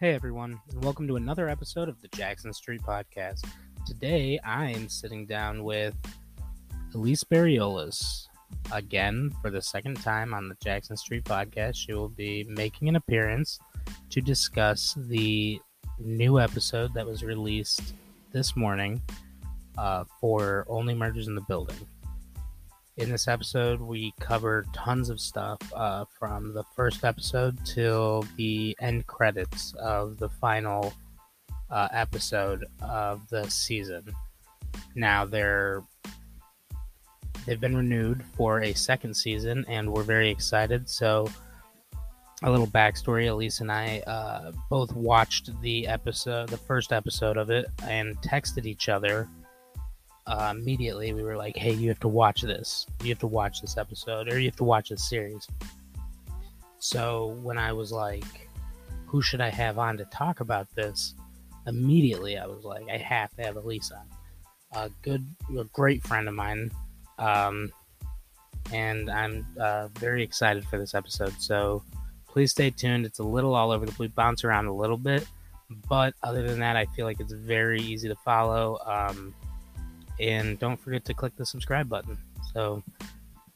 Hey everyone, and welcome to another episode of the Jackson Street Podcast. Today I am sitting down with Elise Barriolas again for the second time on the Jackson Street Podcast. She will be making an appearance to discuss the new episode that was released this morning uh, for Only Murders in the Building. In this episode, we cover tons of stuff uh, from the first episode till the end credits of the final uh, episode of the season. Now they're they've been renewed for a second season, and we're very excited. So, a little backstory: Elise and I uh, both watched the episode, the first episode of it, and texted each other uh, immediately we were like, "Hey, you have to watch this. You have to watch this episode, or you have to watch this series." So when I was like, "Who should I have on to talk about this?" Immediately, I was like, "I have to have Elise on." A good, a great friend of mine, um, and I'm uh, very excited for this episode. So please stay tuned. It's a little all over the place, bounce around a little bit, but other than that, I feel like it's very easy to follow. Um, and don't forget to click the subscribe button. So,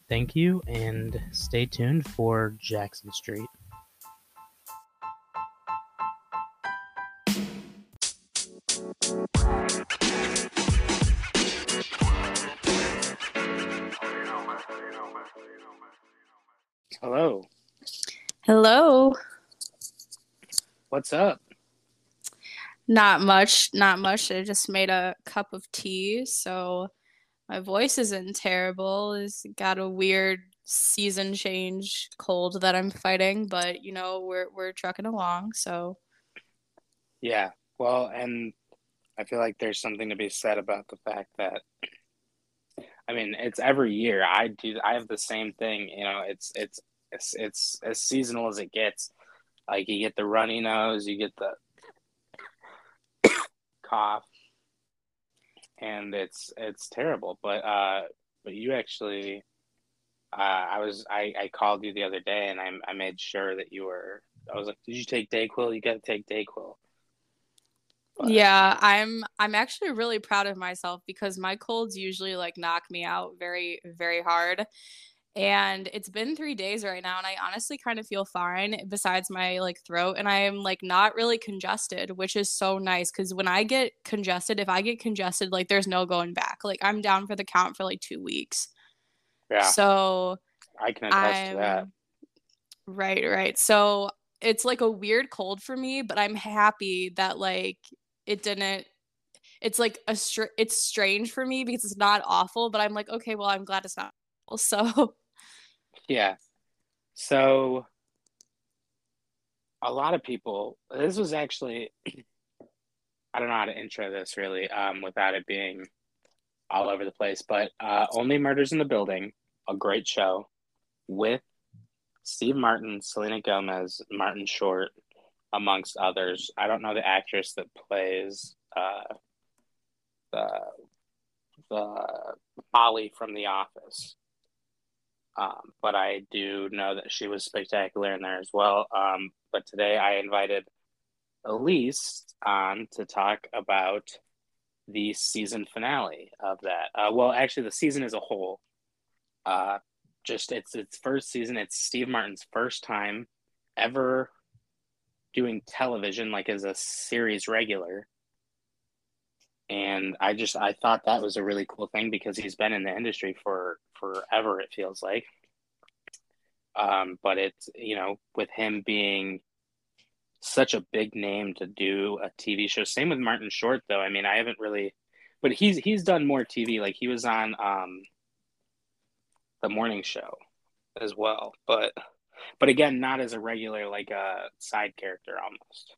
thank you and stay tuned for Jackson Street. Hello. Hello. What's up? Not much, not much. I just made a cup of tea, so my voice isn't terrible. It's got a weird season change cold that I'm fighting, but you know, we're we're trucking along, so Yeah. Well, and I feel like there's something to be said about the fact that I mean, it's every year. I do I have the same thing, you know, it's it's it's it's as seasonal as it gets. Like you get the runny nose, you get the cough, and it's it's terrible. But uh, but you actually, uh, I was I I called you the other day, and I I made sure that you were. I was like, did you take Dayquil? You got to take Dayquil. But, yeah, I'm I'm actually really proud of myself because my colds usually like knock me out very very hard and it's been three days right now and i honestly kind of feel fine besides my like throat and i'm like not really congested which is so nice because when i get congested if i get congested like there's no going back. Like i'm down for the count for like two weeks. Yeah. So i can attest I'm, to that. Right right. So it's like a weird cold for me but i'm happy that like it didn't it's like a str- it's strange for me because it's not awful but i'm like okay well i'm glad it's not so yeah. So a lot of people this was actually I don't know how to intro this really um, without it being all over the place, but uh, Only Murders in the Building, a great show with Steve Martin, Selena Gomez, Martin Short, amongst others. I don't know the actress that plays uh, the the Molly from The Office. Um, but I do know that she was spectacular in there as well. Um, but today I invited Elise on to talk about the season finale of that. Uh, well, actually, the season as a whole. Uh, just it's its first season. It's Steve Martin's first time ever doing television, like as a series regular. And I just I thought that was a really cool thing because he's been in the industry for forever, it feels like. Um, but it's, you know, with him being such a big name to do a TV show. Same with Martin Short, though. I mean, I haven't really, but he's he's done more TV. Like he was on um, the morning show as well, but but again, not as a regular like a uh, side character almost.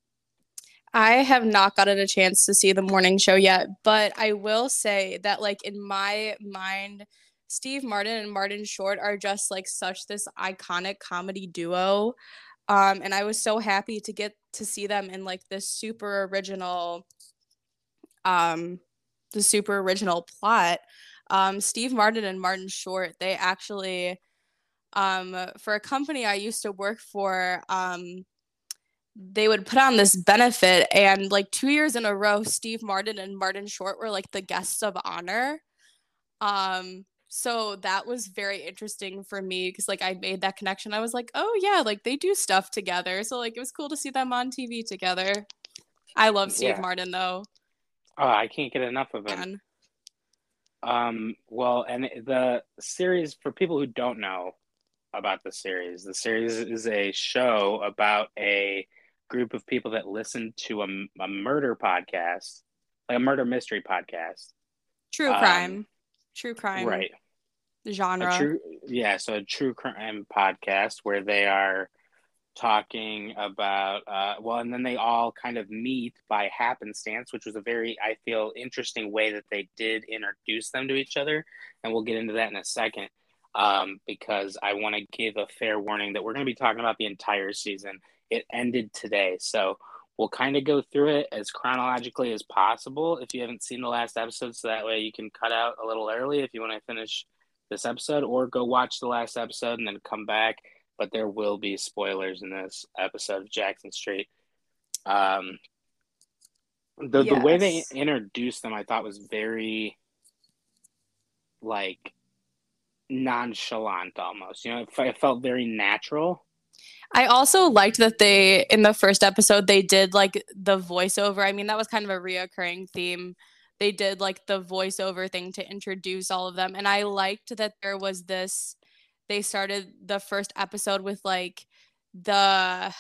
I have not gotten a chance to see the morning show yet, but I will say that like in my mind Steve Martin and Martin Short are just like such this iconic comedy duo. Um, and I was so happy to get to see them in like this super original, um, the super original plot. Um, Steve Martin and Martin Short, they actually, um, for a company I used to work for, um, they would put on this benefit and like two years in a row steve martin and martin short were like the guests of honor. Um so that was very interesting for me because like i made that connection. I was like oh yeah like they do stuff together. So like it was cool to see them on tv together. I love steve yeah. martin though. Oh i can't get enough of him. Um well and the series for people who don't know about the series the series is a show about a group of people that listen to a, a murder podcast, like a murder mystery podcast. True um, crime. Um, true crime. Right. The genre. True, yeah, so a true crime podcast where they are talking about uh, well and then they all kind of meet by happenstance which was a very i feel interesting way that they did introduce them to each other and we'll get into that in a second um, because i want to give a fair warning that we're going to be talking about the entire season it ended today. So we'll kind of go through it as chronologically as possible if you haven't seen the last episode. So that way you can cut out a little early if you want to finish this episode or go watch the last episode and then come back. But there will be spoilers in this episode of Jackson Street. Um, the, yes. the way they introduced them, I thought was very like nonchalant almost. You know, it, it felt very natural I also liked that they in the first episode they did like the voiceover. I mean, that was kind of a reoccurring theme. They did like the voiceover thing to introduce all of them. And I liked that there was this they started the first episode with like the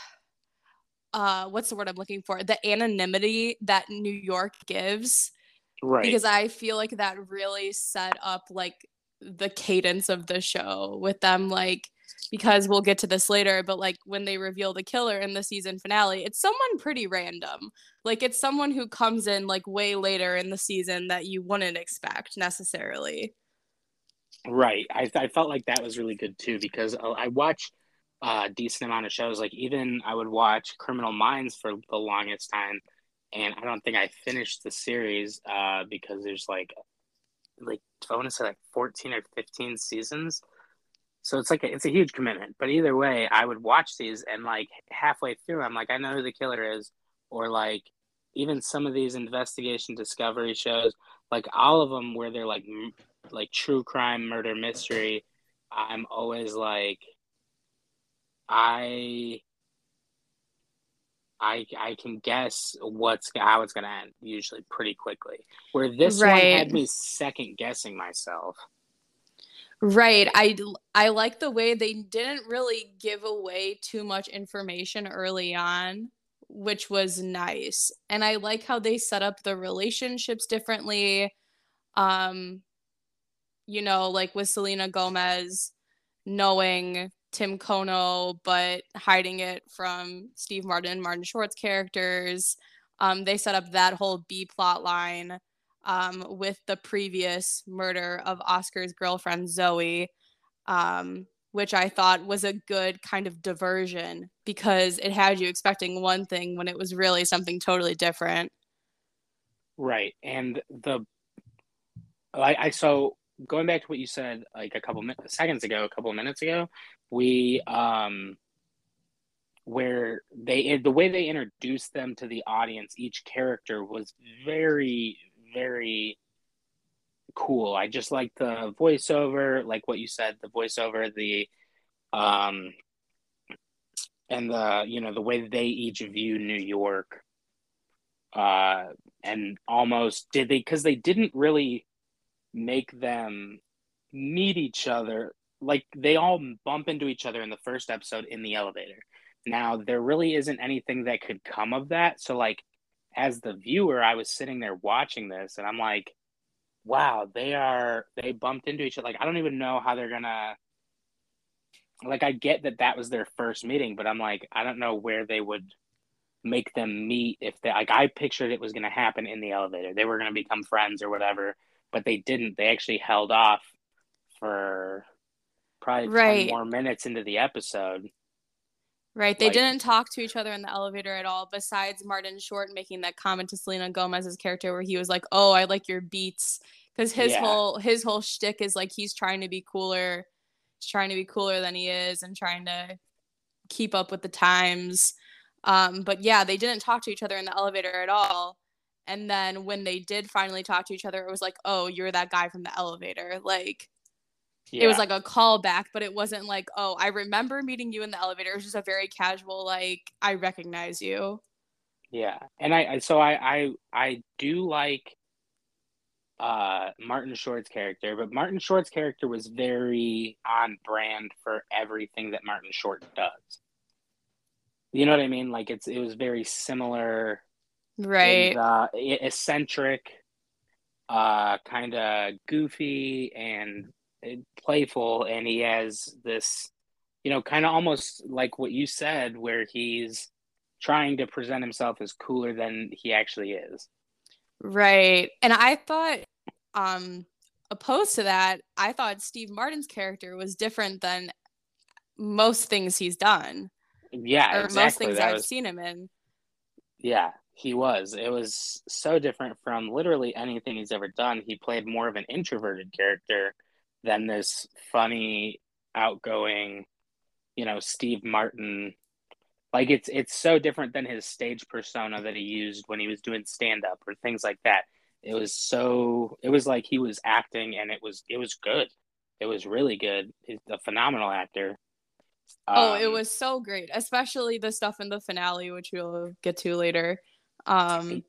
uh what's the word I'm looking for? The anonymity that New York gives. Right. Because I feel like that really set up like the cadence of the show with them like because we'll get to this later, but like when they reveal the killer in the season finale, it's someone pretty random. Like it's someone who comes in like way later in the season that you wouldn't expect necessarily. Right. I, I felt like that was really good too because I watch a decent amount of shows. Like even I would watch Criminal Minds for the longest time, and I don't think I finished the series uh, because there's like like I want to say like 14 or 15 seasons. So it's like a, it's a huge commitment. But either way, I would watch these and like halfway through, I'm like, I know who the killer is, or like even some of these investigation discovery shows, like all of them where they're like m- like true crime, murder mystery. I'm always like, I I I can guess what's how it's gonna end usually pretty quickly. Where this right. one had me second guessing myself. Right. I I like the way they didn't really give away too much information early on, which was nice. And I like how they set up the relationships differently. Um you know, like with Selena Gomez knowing Tim Kono but hiding it from Steve Martin, Martin Short's characters. Um they set up that whole B plot line um, with the previous murder of Oscar's girlfriend, Zoe, um, which I thought was a good kind of diversion because it had you expecting one thing when it was really something totally different. Right. And the, I, I so going back to what you said like a couple minutes seconds ago, a couple minutes ago, we, um, where they the way they introduced them to the audience each character was very very cool. I just like the voiceover, like what you said, the voiceover, the um and the you know the way they each view New York uh and almost did they cuz they didn't really make them meet each other like they all bump into each other in the first episode in the elevator. Now there really isn't anything that could come of that. So like as the viewer, I was sitting there watching this and I'm like, wow, they are, they bumped into each other. Like, I don't even know how they're gonna, like, I get that that was their first meeting, but I'm like, I don't know where they would make them meet if they, like, I pictured it was gonna happen in the elevator. They were gonna become friends or whatever, but they didn't. They actually held off for probably right. 10 more minutes into the episode Right. They like, didn't talk to each other in the elevator at all, besides Martin Short making that comment to Selena Gomez's character where he was like, Oh, I like your beats. Because his yeah. whole his whole shtick is like he's trying to be cooler. He's trying to be cooler than he is and trying to keep up with the times. Um, but yeah, they didn't talk to each other in the elevator at all. And then when they did finally talk to each other, it was like, oh, you're that guy from the elevator. Like, yeah. it was like a callback, but it wasn't like, oh, I remember meeting you in the elevator. It was just a very casual, like, I recognize you. Yeah, and I so I I I do like uh Martin Short's character, but Martin Short's character was very on brand for everything that Martin Short does. You know what I mean? Like it's it was very similar, right? uh, eccentric, uh, kind of goofy and playful, and he has this, you know, kind of almost like what you said, where he's trying to present himself as cooler than he actually is. Right. And I thought um opposed to that, I thought Steve Martin's character was different than most things he's done. Yeah, or exactly. most things that I've was... seen him in. Yeah, he was. It was so different from literally anything he's ever done. He played more of an introverted character than this funny, outgoing, you know, Steve Martin like it's it's so different than his stage persona that he used when he was doing stand up or things like that. It was so it was like he was acting and it was it was good. It was really good. He's a phenomenal actor. oh, it um, was so great, especially the stuff in the finale, which we'll get to later. Um,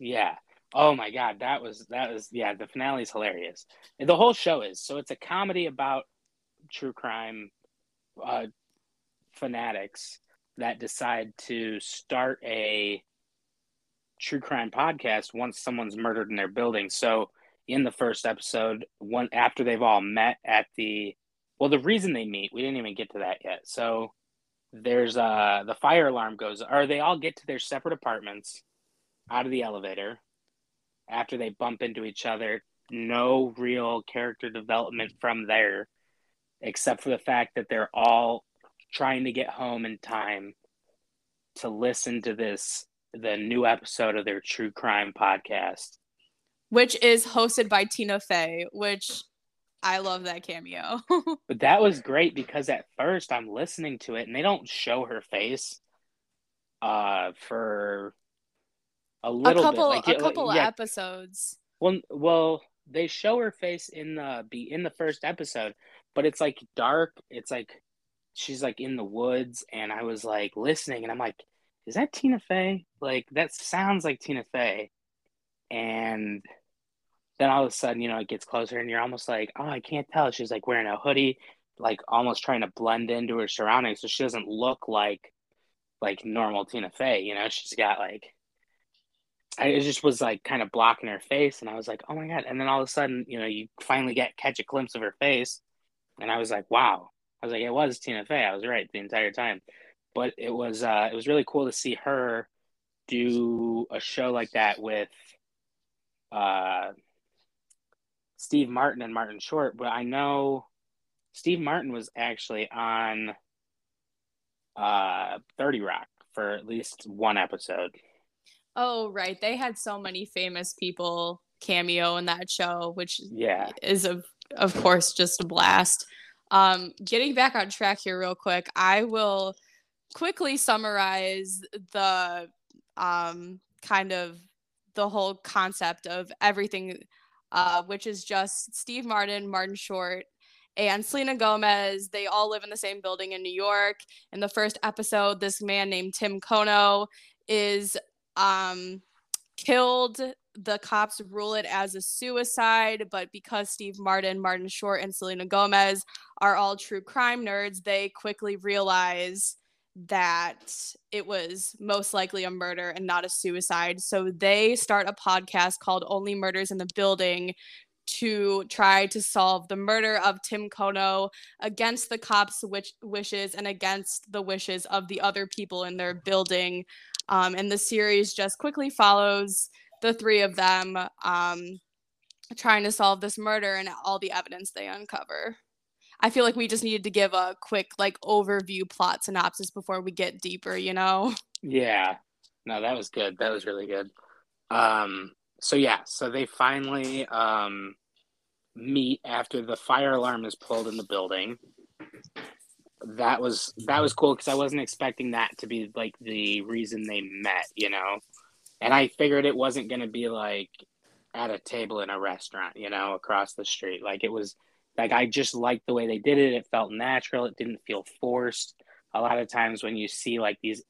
yeah. Oh my god, that was that was yeah. The finale is hilarious. And the whole show is so it's a comedy about true crime uh, fanatics that decide to start a true crime podcast once someone's murdered in their building. So in the first episode, one after they've all met at the well, the reason they meet, we didn't even get to that yet. So there's uh the fire alarm goes or they all get to their separate apartments out of the elevator after they bump into each other. No real character development from there, except for the fact that they're all trying to get home in time to listen to this the new episode of their true crime podcast which is hosted by Tina Fey which I love that cameo but that was great because at first I'm listening to it and they don't show her face uh for a little a couple bit. Like, a couple yeah. episodes well well they show her face in the be in the first episode but it's like dark it's like she's like in the woods and I was like listening and I'm like, is that Tina Fey? Like that sounds like Tina Fey. And then all of a sudden, you know, it gets closer and you're almost like, oh, I can't tell. She's like wearing a hoodie, like almost trying to blend into her surroundings. So she doesn't look like like normal Tina Fey, you know, she's got like I, it just was like kind of blocking her face and I was like, oh my god. And then all of a sudden, you know, you finally get catch a glimpse of her face and I was like, wow, I was like, it was Tina Fey. I was right the entire time. But it was uh, it was really cool to see her do a show like that with uh, Steve Martin and Martin Short. But I know Steve Martin was actually on uh, 30 Rock for at least one episode. Oh, right. They had so many famous people cameo in that show, which yeah is of of course just a blast. Um, getting back on track here, real quick, I will quickly summarize the um, kind of the whole concept of everything, uh, which is just Steve Martin, Martin Short, and Selena Gomez. They all live in the same building in New York. In the first episode, this man named Tim Kono is um, killed the cops rule it as a suicide, but because Steve Martin, Martin Short, and Selena Gomez are all true crime nerds, they quickly realize that it was most likely a murder and not a suicide. So they start a podcast called Only Murders in the Building to try to solve the murder of Tim Kono against the cops' wish- wishes and against the wishes of the other people in their building. Um, and the series just quickly follows the three of them um, trying to solve this murder and all the evidence they uncover. I feel like we just needed to give a quick like overview plot synopsis before we get deeper, you know? Yeah. No, that was good. That was really good. Um so yeah, so they finally um meet after the fire alarm is pulled in the building. That was that was cool because I wasn't expecting that to be like the reason they met, you know. And I figured it wasn't going to be like at a table in a restaurant, you know, across the street. Like it was like I just liked the way they did it. It felt natural. It didn't feel forced. A lot of times when you see like these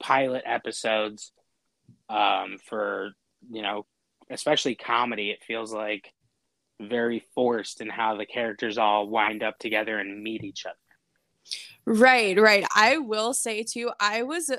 pilot episodes um, for you know, especially comedy, it feels like very forced in how the characters all wind up together and meet each other. Right, right. I will say too, I was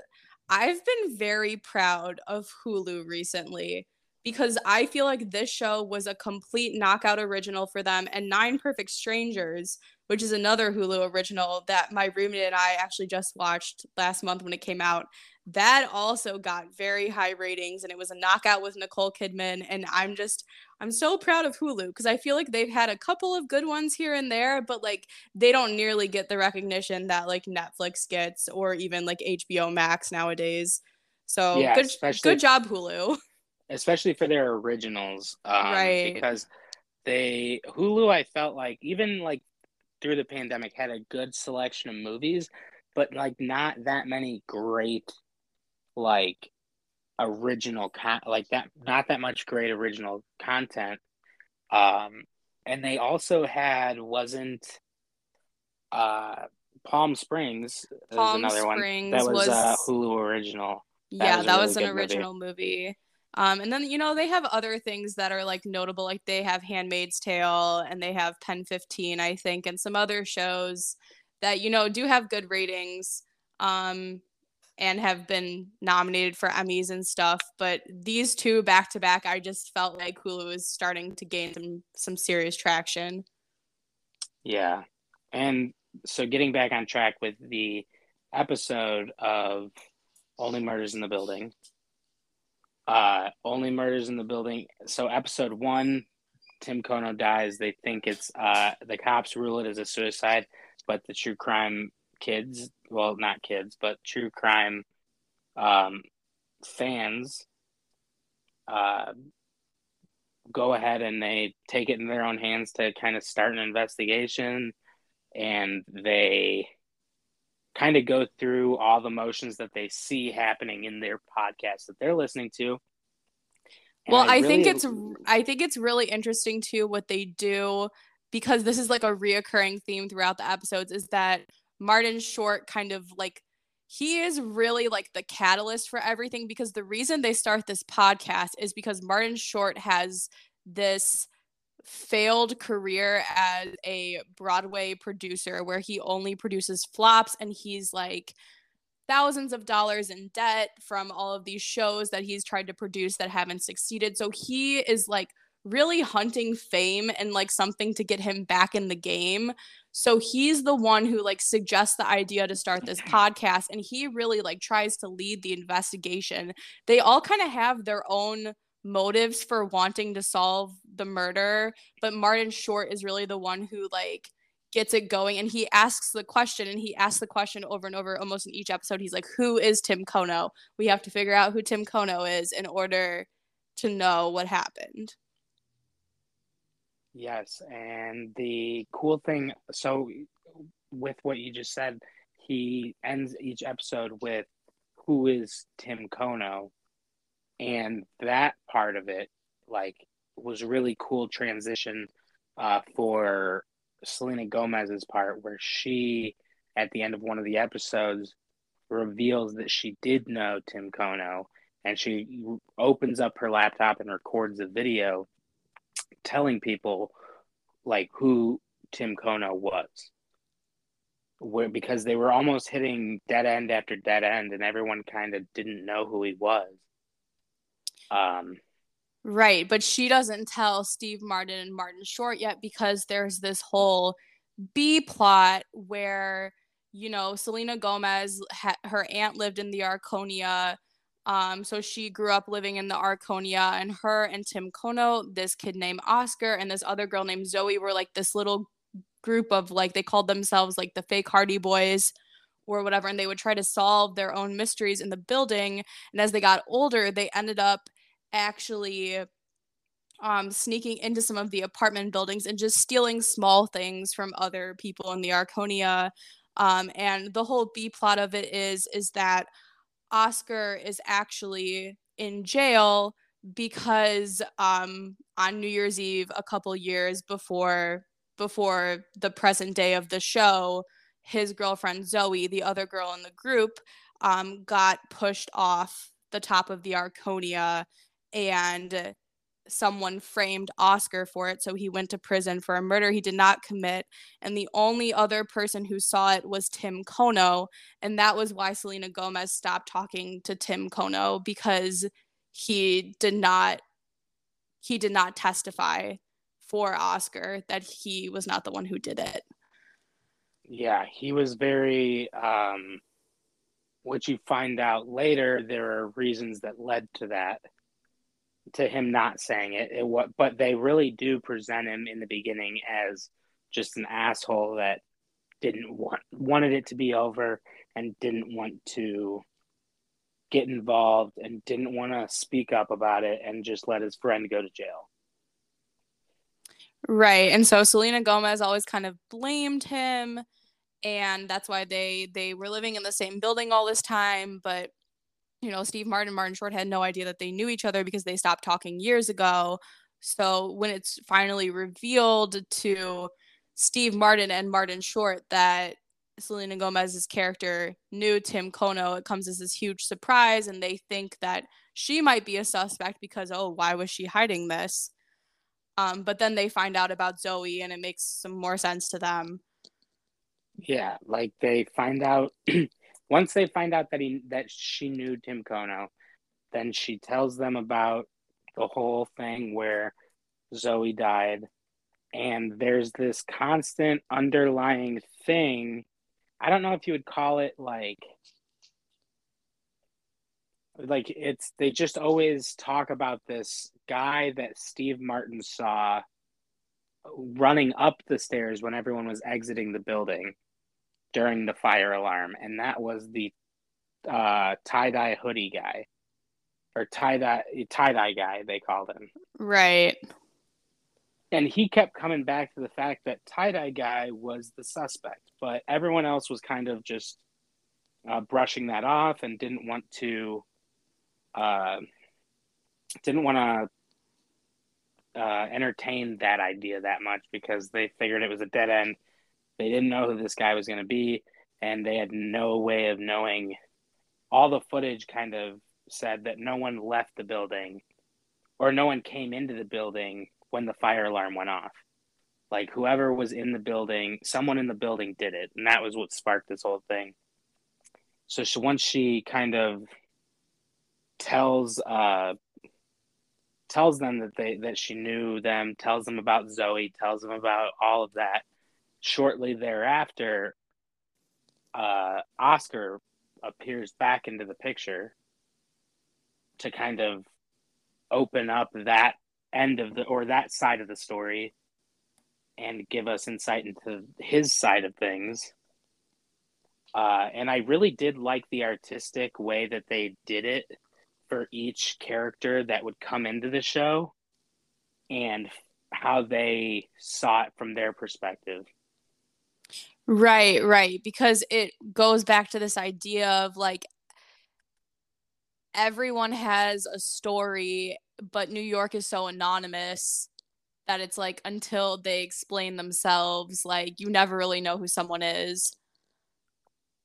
I've been very proud of Hulu recently because I feel like this show was a complete knockout original for them and Nine Perfect Strangers, which is another Hulu original that my roommate and I actually just watched last month when it came out that also got very high ratings and it was a knockout with Nicole Kidman and I'm just I'm so proud of Hulu because I feel like they've had a couple of good ones here and there but like they don't nearly get the recognition that like Netflix gets or even like HBO Max nowadays. So yeah, good good job Hulu. Especially for their originals um, right. because they Hulu I felt like even like through the pandemic had a good selection of movies but like not that many great like original con like that not that much great original content um and they also had wasn't uh palm springs palm another springs one that was, was a hulu original that yeah was that was an original movie. movie. Um, and then you know they have other things that are like notable, like they have *Handmaid's Tale* and they have *PEN15*, I think, and some other shows that you know do have good ratings. Um, and have been nominated for Emmys and stuff. But these two back to back, I just felt like Hulu is starting to gain some some serious traction. Yeah, and so getting back on track with the episode of Only Murders in the Building. Uh, Only Murders in the Building. So episode one, Tim Kono dies. They think it's uh the cops rule it as a suicide, but the true crime kids, well, not kids, but true crime um, fans uh, go ahead and they take it in their own hands to kind of start an investigation and they kind of go through all the motions that they see happening in their podcast that they're listening to. Well I, I really... think it's i think it's really interesting too what they do because this is like a reoccurring theme throughout the episodes is that Martin Short kind of like he is really like the catalyst for everything because the reason they start this podcast is because Martin Short has this failed career as a Broadway producer where he only produces flops and he's like thousands of dollars in debt from all of these shows that he's tried to produce that haven't succeeded. So he is like really hunting fame and like something to get him back in the game. So he's the one who like suggests the idea to start this podcast and he really like tries to lead the investigation. They all kind of have their own motives for wanting to solve the murder, but Martin Short is really the one who like gets it going and he asks the question and he asks the question over and over almost in each episode. He's like, Who is Tim Kono? We have to figure out who Tim Kono is in order to know what happened. Yes, and the cool thing, so with what you just said, he ends each episode with who is Tim Kono, and that part of it, like, was really cool transition uh, for Selena Gomez's part, where she, at the end of one of the episodes, reveals that she did know Tim Kono, and she opens up her laptop and records a video telling people like who Tim Kono was. Where, because they were almost hitting dead end after dead end and everyone kind of didn't know who he was. Um Right, but she doesn't tell Steve Martin and Martin Short yet because there's this whole B plot where you know Selena Gomez ha- her aunt lived in the Arconia um, so she grew up living in the Arconia, and her and Tim Kono, this kid named Oscar, and this other girl named Zoe were like this little group of like they called themselves like the fake Hardy Boys or whatever, and they would try to solve their own mysteries in the building. And as they got older, they ended up actually um, sneaking into some of the apartment buildings and just stealing small things from other people in the Arconia. Um, and the whole B plot of it is is that Oscar is actually in jail because um, on New Year's Eve, a couple years before before the present day of the show, his girlfriend Zoe, the other girl in the group, um, got pushed off the top of the Arconia, and someone framed Oscar for it. So he went to prison for a murder he did not commit. And the only other person who saw it was Tim Kono. And that was why Selena Gomez stopped talking to Tim Kono because he did not he did not testify for Oscar that he was not the one who did it. Yeah, he was very um which you find out later there are reasons that led to that to him not saying it. it what but they really do present him in the beginning as just an asshole that didn't want wanted it to be over and didn't want to get involved and didn't want to speak up about it and just let his friend go to jail. Right. And so Selena Gomez always kind of blamed him and that's why they they were living in the same building all this time, but you know, Steve Martin Martin Short had no idea that they knew each other because they stopped talking years ago. So when it's finally revealed to Steve Martin and Martin Short that Selena Gomez's character knew Tim Kono, it comes as this huge surprise, and they think that she might be a suspect because, oh, why was she hiding this? Um, but then they find out about Zoe, and it makes some more sense to them. Yeah, like they find out once they find out that he that she knew Tim Kono, then she tells them about the whole thing where Zoe died, and there's this constant underlying thing. I don't know if you would call it like like it's they just always talk about this guy that Steve Martin saw running up the stairs when everyone was exiting the building during the fire alarm and that was the uh, tie-dye hoodie guy or tie-dye tie-dye guy they called him right and he kept coming back to the fact that tie-dye guy was the suspect but everyone else was kind of just uh, brushing that off and didn't want to uh, didn't want to uh, entertain that idea that much because they figured it was a dead end. They didn't know who this guy was going to be, and they had no way of knowing. All the footage kind of said that no one left the building, or no one came into the building when the fire alarm went off. Like whoever was in the building, someone in the building did it, and that was what sparked this whole thing. So she, once she kind of tells uh, tells them that they that she knew them, tells them about Zoe, tells them about all of that. Shortly thereafter, uh, Oscar appears back into the picture to kind of open up that end of the or that side of the story and give us insight into his side of things. Uh, and I really did like the artistic way that they did it for each character that would come into the show and how they saw it from their perspective. Right, right. Because it goes back to this idea of like everyone has a story, but New York is so anonymous that it's like until they explain themselves, like you never really know who someone is.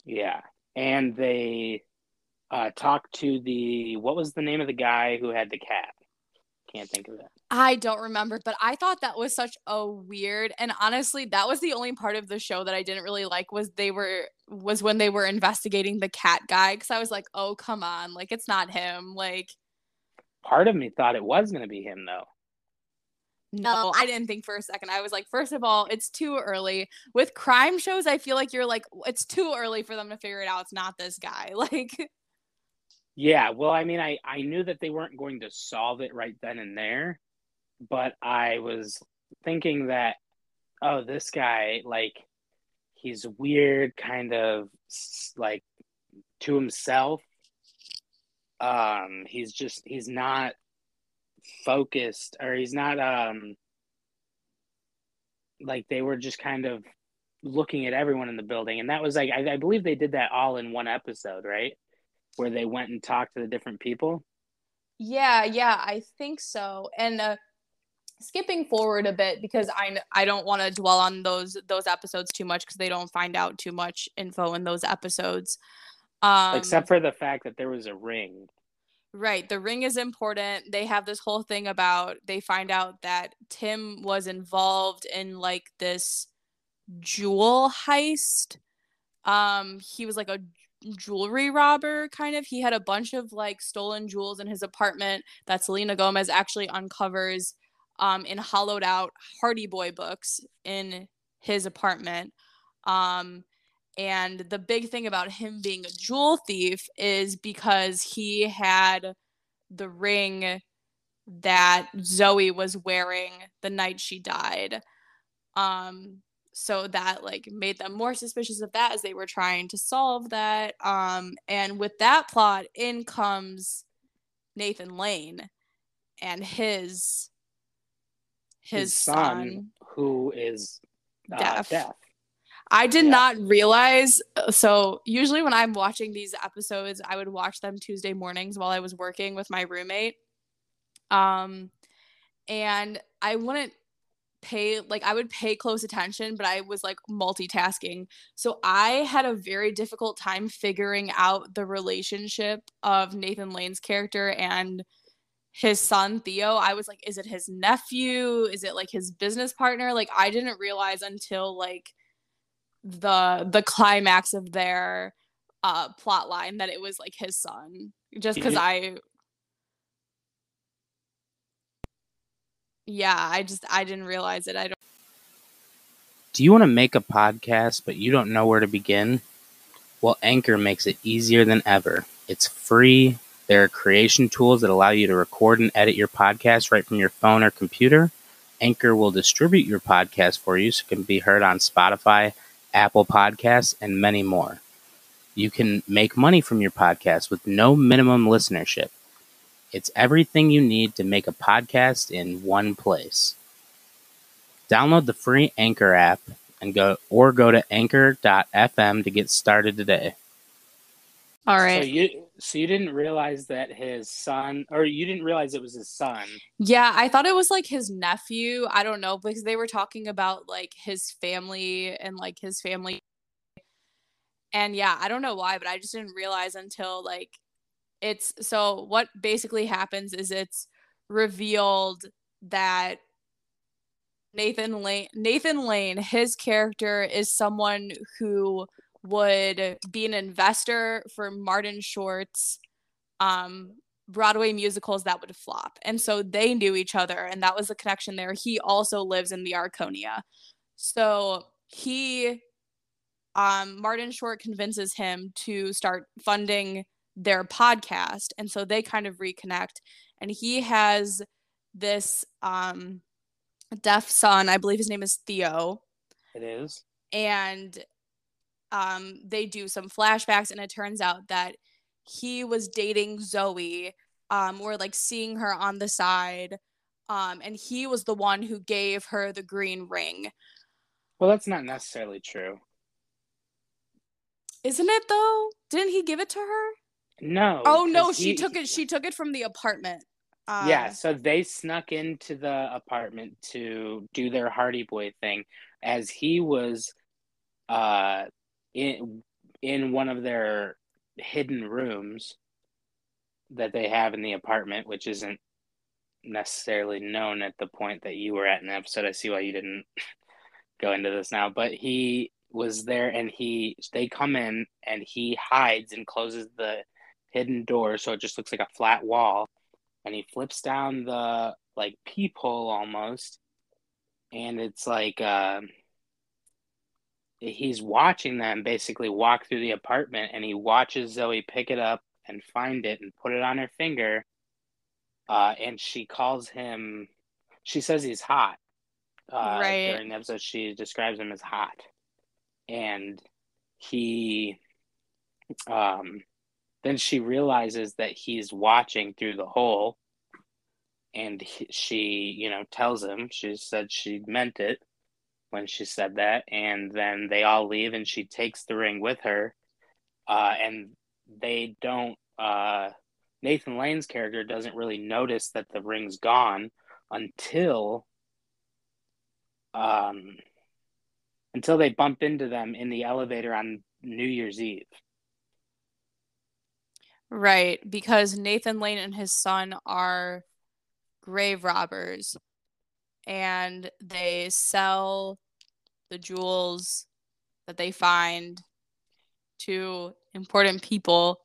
Yeah. And they uh talk to the what was the name of the guy who had the cat? Can't think of that. I don't remember, but I thought that was such a weird and honestly that was the only part of the show that I didn't really like was they were was when they were investigating the cat guy cuz I was like, "Oh, come on. Like it's not him." Like part of me thought it was going to be him though. No, I didn't think for a second. I was like, first of all, it's too early. With crime shows, I feel like you're like, it's too early for them to figure it out. It's not this guy. Like, yeah. Well, I mean, I I knew that they weren't going to solve it right then and there, but I was thinking that, oh, this guy, like, he's weird, kind of like to himself. Um, he's just he's not focused or he's not um like they were just kind of looking at everyone in the building, and that was like I, I believe they did that all in one episode, right? Where they went and talked to the different people. Yeah, yeah, I think so. And uh, skipping forward a bit because I I don't want to dwell on those those episodes too much because they don't find out too much info in those episodes. Um, Except for the fact that there was a ring. Right, the ring is important. They have this whole thing about they find out that Tim was involved in like this jewel heist. Um, he was like a jewelry robber kind of. He had a bunch of like stolen jewels in his apartment that Selena Gomez actually uncovers um, in hollowed out Hardy Boy books in his apartment. Um, and the big thing about him being a jewel thief is because he had the ring that Zoe was wearing the night she died. Um, so that like made them more suspicious of that as they were trying to solve that. Um, and with that plot, in comes Nathan Lane and his his, his son, son, who is uh, deaf. deaf. I did yeah. not realize. Uh, so usually when I'm watching these episodes, I would watch them Tuesday mornings while I was working with my roommate. Um, and I wouldn't pay like I would pay close attention, but I was like multitasking. So I had a very difficult time figuring out the relationship of Nathan Lane's character and his son Theo, I was like, is it his nephew? Is it like his business partner? Like I didn't realize until like the the climax of their uh plot line that it was like his son. Just because I Yeah, I just I didn't realize it. I don't Do you want to make a podcast but you don't know where to begin? Well, Anchor makes it easier than ever. It's free there are creation tools that allow you to record and edit your podcast right from your phone or computer. Anchor will distribute your podcast for you so it can be heard on Spotify, Apple Podcasts, and many more. You can make money from your podcast with no minimum listenership. It's everything you need to make a podcast in one place. Download the free Anchor app and go or go to anchor.fm to get started today. All right. So you so you didn't realize that his son or you didn't realize it was his son. Yeah, I thought it was like his nephew. I don't know because they were talking about like his family and like his family. And yeah, I don't know why, but I just didn't realize until like it's so what basically happens is it's revealed that Nathan Lane Nathan Lane his character is someone who would be an investor for Martin Short's um, Broadway musicals that would flop. And so they knew each other, and that was the connection there. He also lives in the Arconia. So he, um, Martin Short convinces him to start funding their podcast. And so they kind of reconnect. And he has this um, deaf son. I believe his name is Theo. It is. And um, they do some flashbacks, and it turns out that he was dating Zoe, um, or like seeing her on the side, um, and he was the one who gave her the green ring. Well, that's not necessarily true. Isn't it though? Didn't he give it to her? No. Oh no, she he, took it. She took it from the apartment. Um, yeah, so they snuck into the apartment to do their Hardy Boy thing, as he was uh in in one of their hidden rooms that they have in the apartment, which isn't necessarily known at the point that you were at in the episode. I see why you didn't go into this now, but he was there and he they come in and he hides and closes the hidden door so it just looks like a flat wall and he flips down the like peephole almost and it's like uh he's watching them basically walk through the apartment and he watches Zoe pick it up and find it and put it on her finger. Uh, and she calls him, she says he's hot. Uh, right. During the episode, she describes him as hot. And he, um, then she realizes that he's watching through the hole. And he, she, you know, tells him, she said she meant it when she said that. And then they all leave, and she takes the ring with her. Uh, and they don't. Uh, Nathan Lane's character doesn't really notice that the ring's gone until um, until they bump into them in the elevator on New Year's Eve. Right, because Nathan Lane and his son are grave robbers and they sell the jewels that they find to important people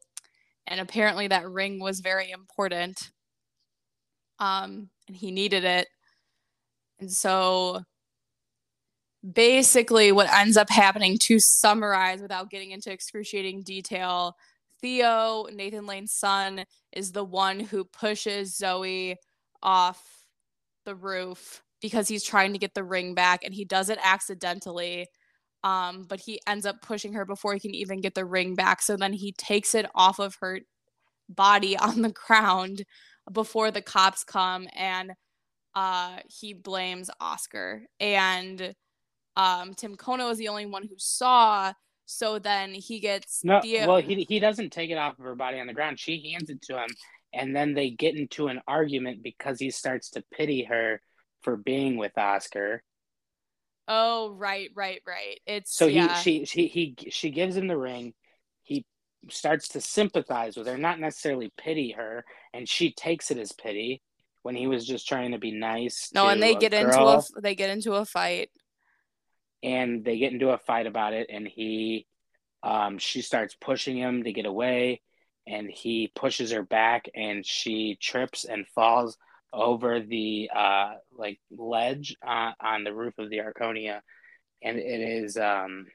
and apparently that ring was very important um and he needed it. And so basically what ends up happening to summarize without getting into excruciating detail theo nathan lane's son is the one who pushes zoe off the roof because he's trying to get the ring back and he does it accidentally um, but he ends up pushing her before he can even get the ring back so then he takes it off of her body on the ground before the cops come and uh, he blames oscar and um, Tim Kono is the only one who saw. So then he gets no. The, well, he he doesn't take it off of her body on the ground. She hands it to him, and then they get into an argument because he starts to pity her for being with Oscar. Oh right, right, right. It's so yeah. he she she he she gives him the ring. He starts to sympathize with her, not necessarily pity her, and she takes it as pity when he was just trying to be nice. No, and they get girl. into a they get into a fight and they get into a fight about it and he um, she starts pushing him to get away and he pushes her back and she trips and falls over the uh, like ledge uh, on the roof of the arconia. And it is um,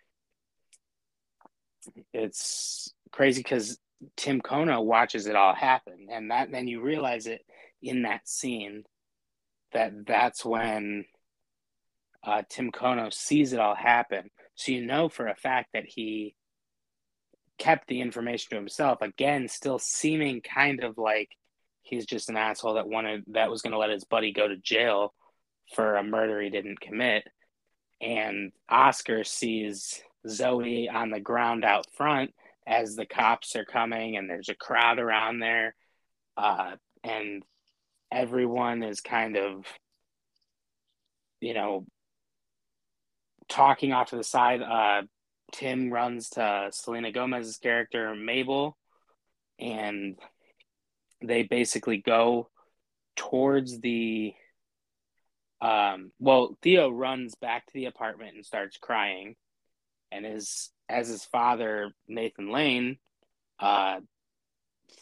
it's crazy because tim kono watches it all happen. And that then you realize it in that scene that that's when uh, Tim Kono sees it all happen. So you know for a fact that he kept the information to himself. Again, still seeming kind of like he's just an asshole that wanted that was going to let his buddy go to jail for a murder he didn't commit. And Oscar sees Zoe on the ground out front as the cops are coming, and there's a crowd around there, uh, and everyone is kind of, you know, talking off to the side, uh, Tim runs to Selena Gomez's character Mabel, and they basically go towards the. Um, well, Theo runs back to the apartment and starts crying, and his as his father Nathan Lane, uh,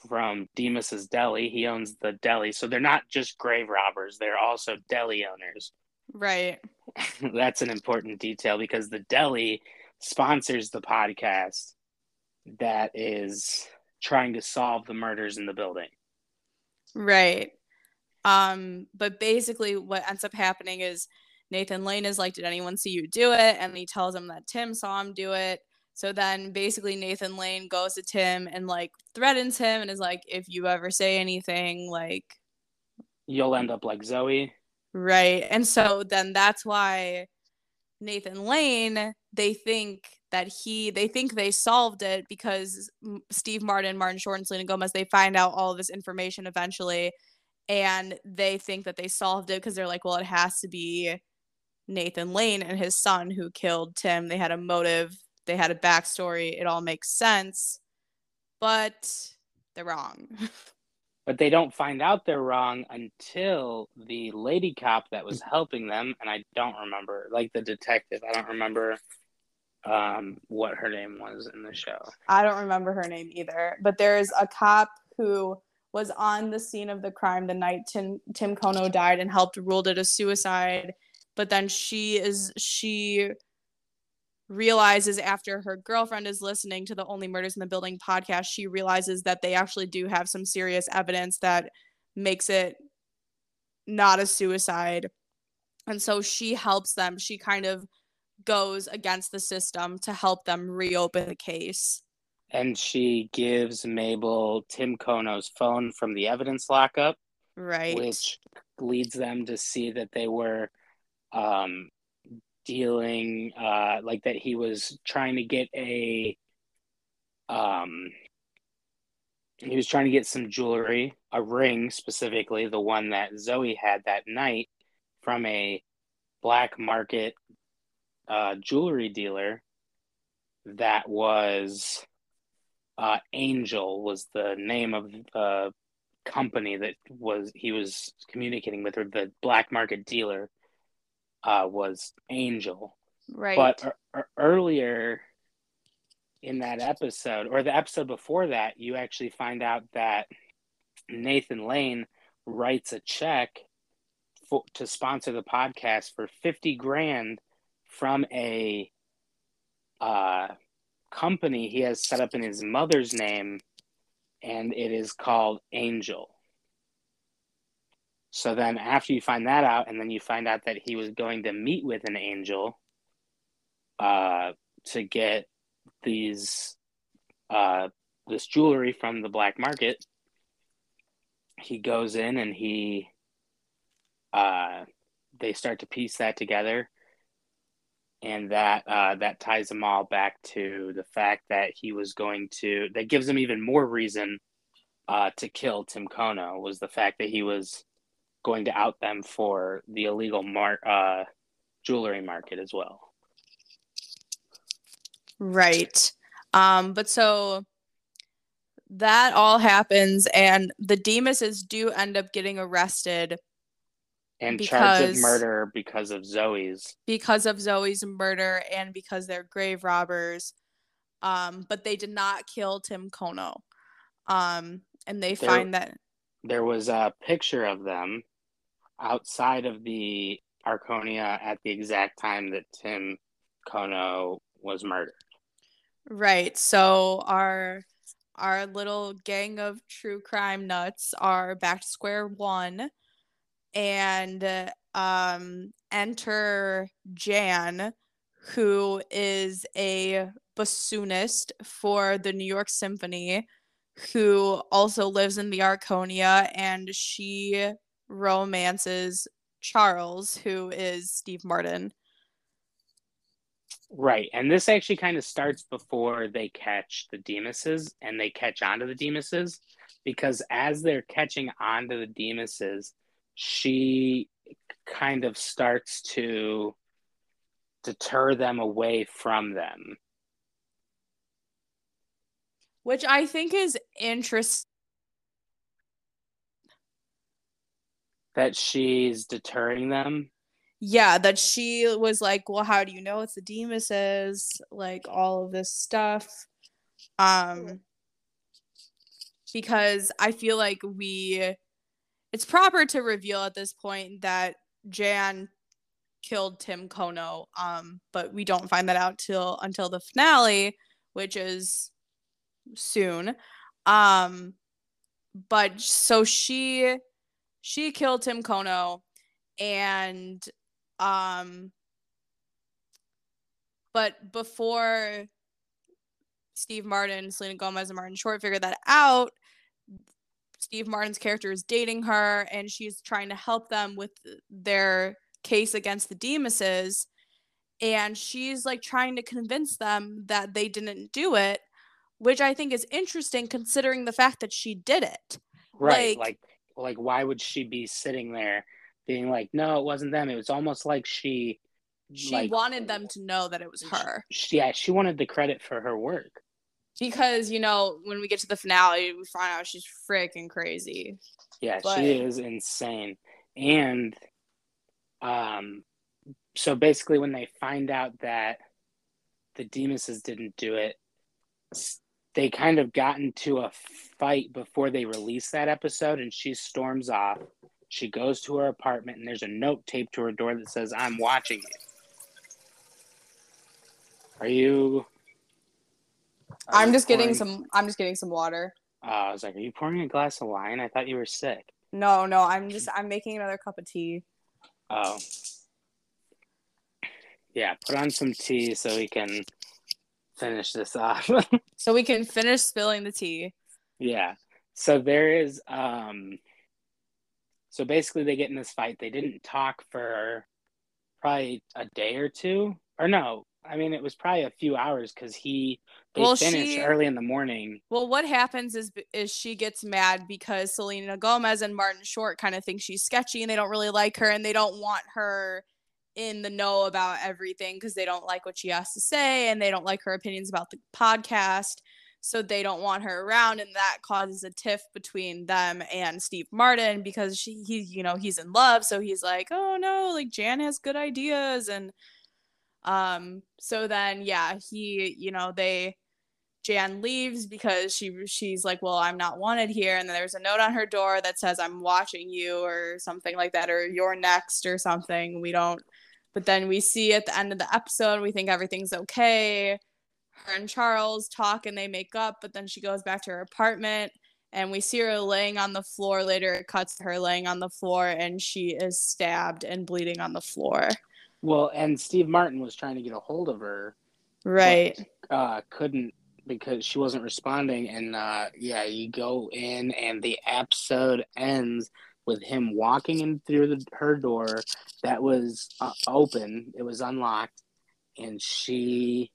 from Dimas's Deli, he owns the deli, so they're not just grave robbers; they're also deli owners. Right. That's an important detail because the deli sponsors the podcast that is trying to solve the murders in the building. Right. Um, but basically what ends up happening is Nathan Lane is like, Did anyone see you do it? And he tells him that Tim saw him do it. So then basically Nathan Lane goes to Tim and like threatens him and is like, if you ever say anything, like you'll end up like Zoe. Right. And so then that's why Nathan Lane, they think that he, they think they solved it because Steve Martin, Martin Short, and Selena Gomez, they find out all this information eventually. And they think that they solved it because they're like, well, it has to be Nathan Lane and his son who killed Tim. They had a motive, they had a backstory. It all makes sense. But they're wrong. but they don't find out they're wrong until the lady cop that was helping them and i don't remember like the detective i don't remember um, what her name was in the show. I don't remember her name either but there's a cop who was on the scene of the crime the night tim, tim kono died and helped ruled it a suicide but then she is she realizes after her girlfriend is listening to the Only Murders in the Building podcast, she realizes that they actually do have some serious evidence that makes it not a suicide. And so she helps them. She kind of goes against the system to help them reopen the case. And she gives Mabel Tim Kono's phone from the evidence lockup. Right. Which leads them to see that they were um, dealing uh like that he was trying to get a um he was trying to get some jewelry, a ring specifically, the one that Zoe had that night from a black market uh, jewelry dealer that was uh, Angel was the name of the company that was he was communicating with, or the black market dealer uh, was Angel. Right. But er- earlier in that episode, or the episode before that, you actually find out that Nathan Lane writes a check for, to sponsor the podcast for 50 grand from a uh, company he has set up in his mother's name, and it is called Angel. So then, after you find that out, and then you find out that he was going to meet with an angel uh, to get these uh, this jewelry from the black market, he goes in and he uh, they start to piece that together. And that uh, that ties them all back to the fact that he was going to that gives him even more reason uh, to kill Tim Kono was the fact that he was going to out them for the illegal mar- uh, jewelry market as well. Right. Um, but so that all happens, and the Dimases do end up getting arrested and charged Because- with murder because of Zoe's. because of Zoe's murder and because they're grave robbers. Um, but they did not kill Tim Kono. Um, and they There- find that There was a picture of them outside of the Arconia at the exact time that Tim Kono was murdered. right. So our our little gang of true crime nuts are back to square one, and um, enter Jan, who is a bassoonist for the New York Symphony, who also lives in the Arconia, and she romances Charles, who is Steve Martin. Right. And this actually kind of starts before they catch the Dimases and they catch onto the Dimases because as they're catching onto the Dimases, she kind of starts to deter them away from them. which I think is interesting. That she's deterring them. Yeah, that she was like, "Well, how do you know it's the Dimases?" Like all of this stuff. Um, because I feel like we, it's proper to reveal at this point that Jan killed Tim Kono. Um, but we don't find that out till until the finale, which is soon. Um, but so she she killed Tim Kono and um but before Steve Martin, Selena Gomez, and Martin Short figured that out, Steve Martin's character is dating her and she's trying to help them with their case against the Dimases. And she's like trying to convince them that they didn't do it, which I think is interesting considering the fact that she did it. Right. Like- Like, like, why would she be sitting there being like, no, it wasn't them. It was almost like she, She like, wanted them to know that it was her. she, yeah, she wanted the credit for her work. Because, you know, when we get to the finale, we find out she's freaking crazy. Yeah, But- she is insane. And um so basically when they find out that the Dimases didn't do it, they kind of got into a fight before they released that episode and she storms off. She goes to her apartment and there's a note taped to her door that says, I'm watching you. Are you are I'm you just getting some I'm just getting some water. Uh, I was like, Are you pouring a glass of wine? I thought you were sick. No, no, I'm just I'm making another cup of tea. Oh. Yeah, put on some tea so we can finish this off. So we can finish spilling the tea. yeah. So there is um so basically they get in this fight. They didn't talk for probably a day or two, or no, I mean it was probably a few hours because he they Well, finished she- early in the morning. Well, what happens is is she gets mad because Selena Gomez and Martin Short kind of think she's sketchy and they don't really like her and they don't want her in the know about everything because they don't like what she has to say and they don't like her opinions about the podcast. So they don't want her around and that causes a tiff between them and Steve Martin because she he you know he's in love so he's like, "Oh no, like Jan has good ideas." And um so then yeah, he you know, they Jan leaves because she she's like, "Well, I'm not wanted here." And then there's a note on her door that says, "I'm watching you" or something like that or "You're next" or something. We don't but then we see at the end of the episode, we think everything's okay. Her and Charles talk and they make up, but then she goes back to her apartment and we see her laying on the floor. Later, it cuts her laying on the floor and she is stabbed and bleeding on the floor. Well, and Steve Martin was trying to get a hold of her, Right. uh, couldn't because she wasn't responding. And uh, yeah, you go in, and the episode ends with him walking in through the, her door that was uh, open. It was unlocked, and she,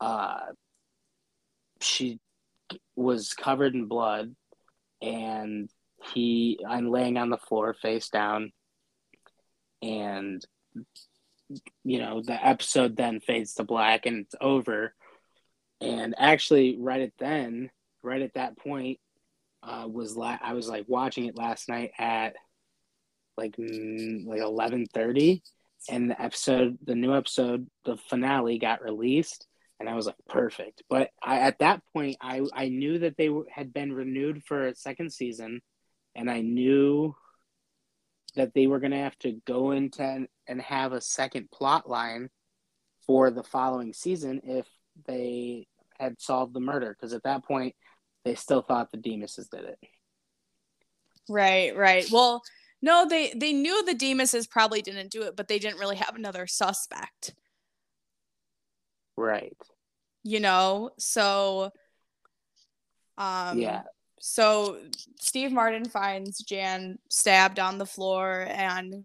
uh, she was covered in blood, and he, I'm laying on the floor face down, and you know the episode then fades to black and it's over and actually right at then right at that point uh was la- i was like watching it last night at like mm, like 11:30 and the episode the new episode the finale got released and i was like perfect. But i at that point i i knew that they were, had been renewed for a second season and i knew that they were going to have to go into and, and have a second plot line for the following season if they had solved the murder. Because at that point they still thought the Dimases did it. Right, right. Well, no, they they knew the Dimases probably didn't do it, but they didn't really have another suspect. Right. You know, so um yeah. So Steve Martin finds Jan stabbed on the floor and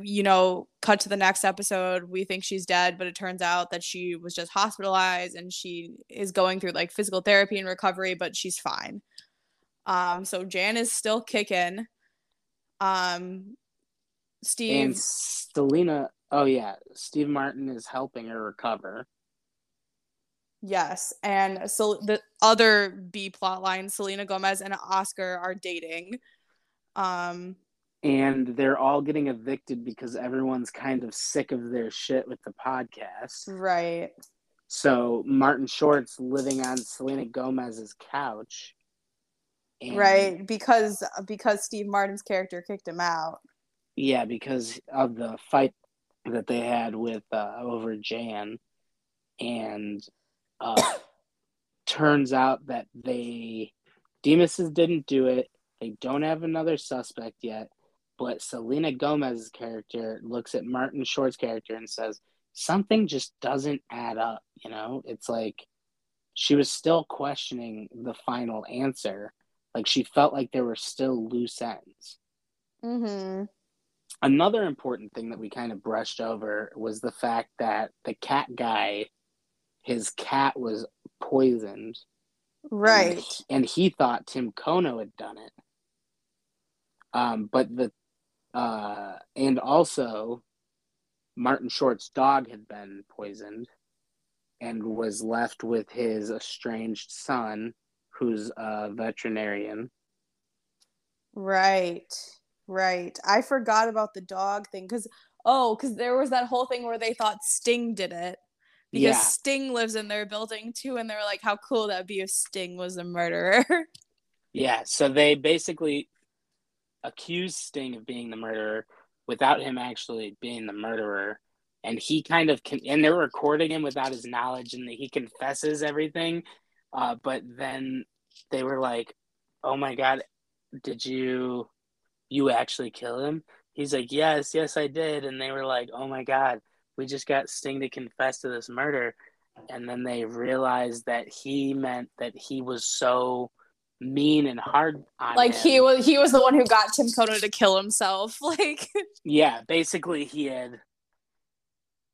you know, cut to the next episode, we think she's dead, but it turns out that she was just hospitalized and she is going through like physical therapy and recovery, but she's fine. Um so Jan is still kicking. Um Steve And Stelina, oh yeah, Steve Martin is helping her recover. Yes, and so the other B plot line, Selena Gomez and Oscar are dating. Um, And they're all getting evicted because everyone's kind of sick of their shit with the podcast. right, So Martin Short's living on Selena Gomez's couch. And- right, because because Steve Martin's character kicked him out. Yeah, because of the fight that they had with uh, over Jan, and uh, turns out that they Dimases didn't do it. They don't have another suspect yet, but Selena Gomez's character looks at Martin Short's character and says something just doesn't add up. You know, it's like she was still questioning the final answer. Like she felt like there were still loose ends Mm-hmm. another important thing that we kind of brushed over was the fact that the cat guy his cat was poisoned Right. and, and he thought tim kono had done it um but the uh and also martin short's dog had been poisoned and was left with his estranged son who's a veterinarian Right. Right. I forgot about the dog thing because oh, because there was that whole thing where they thought Sting did it. Because yeah Sting lives in their building too, and they're like, how cool that'd be if Sting was a murderer. Yeah, so they basically accused Sting of being the murderer without him actually being the murderer. And he kind of con- and they're recording him without his knowledge, and he confesses everything. Uh, but then they were like, "Oh my god, did you you actually kill him?" He's like, "Yes, yes, I did." And they were like, "Oh my god, we just got Sting to confess to this murder." And then they realized that he meant that he was so mean and hard on like him. he was he was the one who got Tim Kono to kill himself. Like yeah basically he had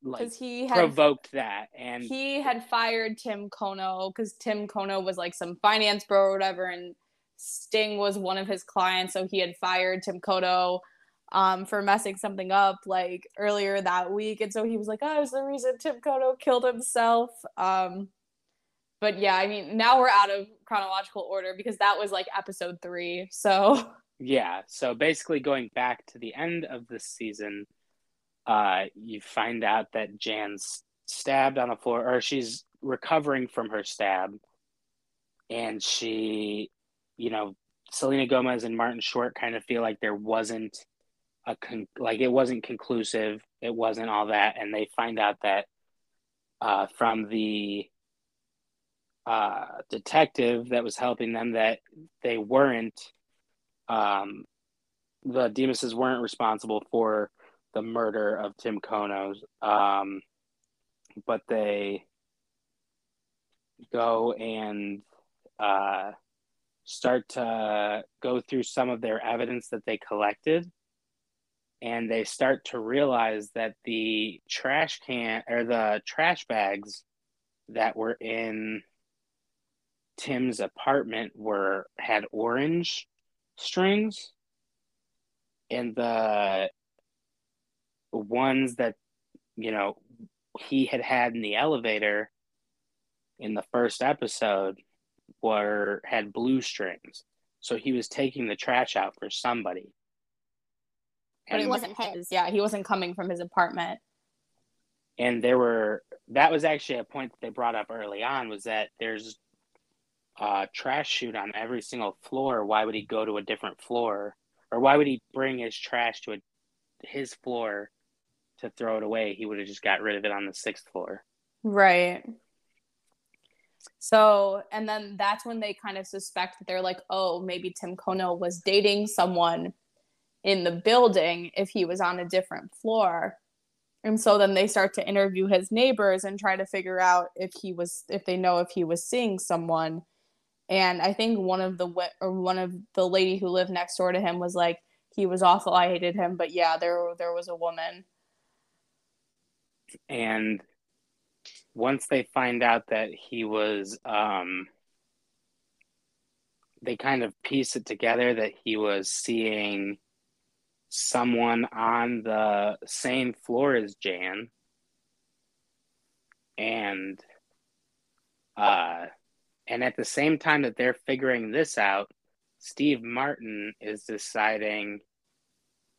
like he had provoked that and he had fired Tim Kono because Tim Kono was like some finance bro or whatever, and Sting was one of his clients, so he had fired Tim Kono um, for messing something up like earlier that week, and so he was like, "Oh, it's the reason Tim Kono killed himself." Um, but yeah, I mean, now we're out of chronological order because that was like episode three, so. Yeah so basically going back to the end of this season uh you find out that jan's stabbed on the floor or she's recovering from her stab. And she you know selena gomez and martin short kind of feel like there wasn't a con- like it wasn't conclusive it wasn't all that and they find out that uh from the uh detective that was helping them that they weren't um, the Dimases weren't responsible for the murder of Tim Konos, um, but they go and uh, start to go through some of their evidence that they collected. And they start to realize that the trash can or the trash bags that were in Tim's apartment were had orange strings and the ones that you know he had had in the elevator in the first episode were had blue strings. So he was taking the trash out for somebody but it wasn't his. Yeah, he wasn't coming from his apartment. and there were that was actually a point that they brought up early on was that there's a trash chute on every single floor why would he go to a different floor or why would he bring his trash to a, his floor to throw it away he would have just got rid of it on the sixth floor Right. So, and then that's when they kind of suspect that they're like, oh, maybe Tim Kono was dating someone in the building if he was on a different floor. And so then they start to interview his neighbors and try to figure out if he was, if they know if he was seeing someone. And I think one of the, or one of the lady who lived next door to him was like, he was awful. I hated him. But yeah, there, there was a woman. and once they find out that he was um they kind of piece it together that he was seeing someone on the same floor as Jan. And uh and at the same time that they're figuring this out Steve Martin is deciding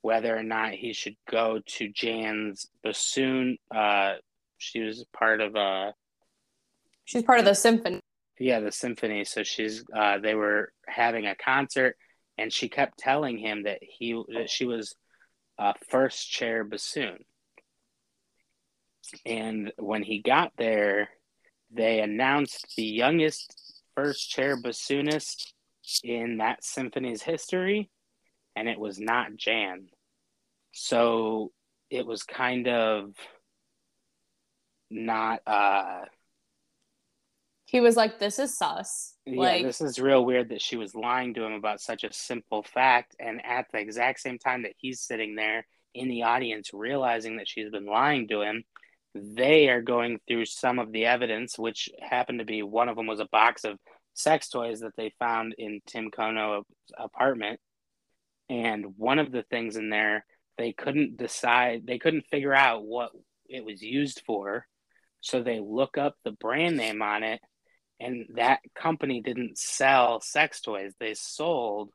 whether or not he should go to Jan's bassoon uh she was part of uh She's part of the symphony. yeah the symphony. So she's uh they were having a concert and she kept telling him that he that she was a first chair bassoon. And when he got there they announced the youngest first chair bassoonist in that symphony's history and it was not jan. So it was kind of not uh He was like, this is sus. Yeah, like, this is real weird that she was lying to him about such a simple fact, and at the exact same time that he's sitting there in the audience realizing that she's been lying to him, they are going through some of the evidence, which happened to be one of them was a box of sex toys that they found in Tim Kono's apartment, and one of the things in there they couldn't decide, they couldn't figure out what it was used for, so they look up the brand name on it and that company didn't sell sex toys they sold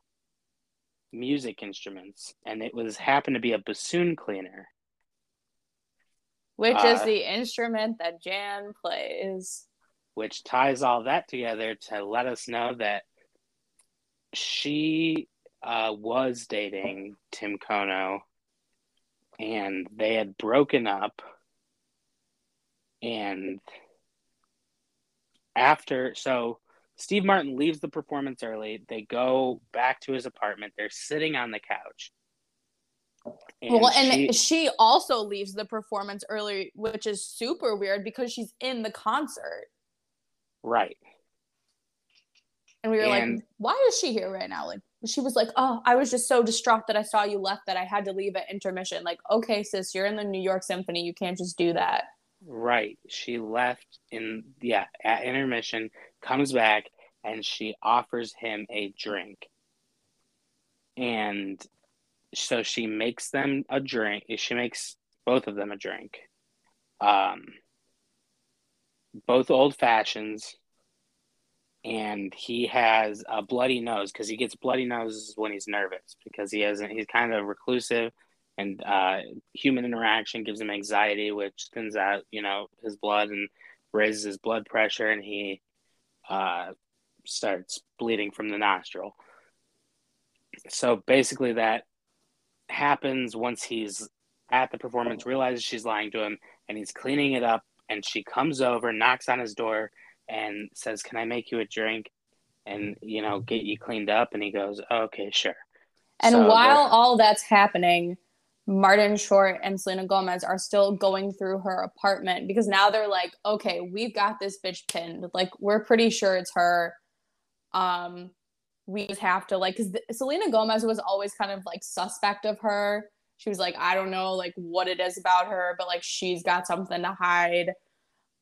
music instruments and it was happened to be a bassoon cleaner which is uh, the instrument that Jan plays. which ties all that together to let us know that she uh, was dating tim kono and they had broken up and after so steve martin leaves the performance early they go back to his apartment they're sitting on the couch well, and she- she also leaves the performance early, which is super weird because she's in the concert. right And we were And- like, why is she here right now? Like, she was like, "Oh, I was just so distraught that I saw you left that I had to leave at intermission." Like, okay, sis, you're in the New York Symphony. You can't just do that. Right. She left in yeah at intermission, comes back, and she offers him a drink. And so she makes them a drink. She makes both of them a drink. Um, both old fashions and he has a bloody nose because he gets bloody noses when he's nervous because he hasn't he's kind of reclusive and uh, human interaction gives him anxiety which thins out you know his blood and raises his blood pressure and he uh, starts bleeding from the nostril so basically that happens once he's at the performance realizes she's lying to him and he's cleaning it up and she comes over knocks on his door and says, "Can I make you a drink?" and you know get you cleaned up and he goes okay sure and so while all that's happening martin short and selena gomez are still going through her apartment because now they're like okay we've got this bitch pinned like we're pretty sure it's her um we just have to like because selena gomez was always kind of like suspect of her she was like i don't know like what it is about her but like she's got something to hide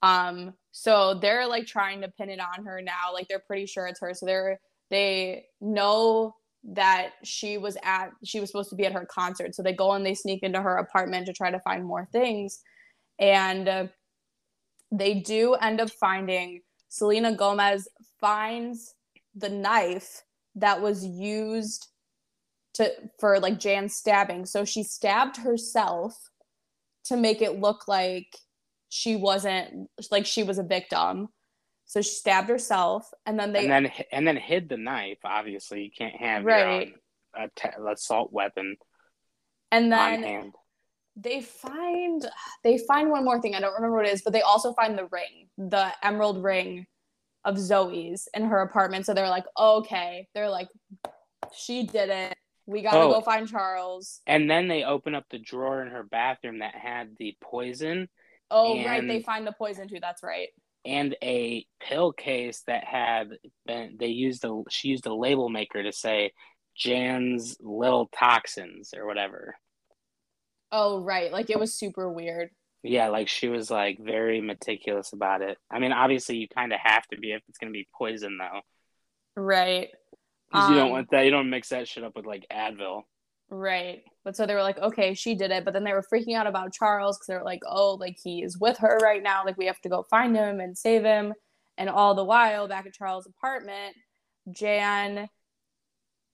um, so they're like trying to pin it on her now. Like they're pretty sure it's her. So they're they know that she was at she was supposed to be at her concert. So they go and they sneak into her apartment to try to find more things. And uh, they do end up finding Selena Gomez finds the knife that was used to for like Jan's stabbing. So she stabbed herself to make it look like she wasn't like she was a victim. So she stabbed herself, and then they and then and then hid the knife. Obviously, you can't have right. your own assault weapon. And then they find they find one more thing. I don't remember what it is, but they also find the ring, the emerald ring of Zoe's in her apartment. So they're like, okay, they're like, she did it. We gotta oh, go find Charles. And then they open up the drawer in her bathroom that had the poison Oh, and, right. They find the poison too. That's right. And a pill case that had been, they used a, she used a label maker to say Jan's little toxins or whatever. Oh, right. Like it was super weird. Yeah, like she was like very meticulous about it. I mean, obviously you kind of have to be if it's going to be poison though. Right. Because um, you don't um, want that. You don't mix that shit up with like Advil. Right. But so they were like, okay, she did it. But then they were freaking out about Charles because they're like, oh, like he is with her right now. Like we have to go find him and save him. And all the while, back at Charles' apartment, Jan,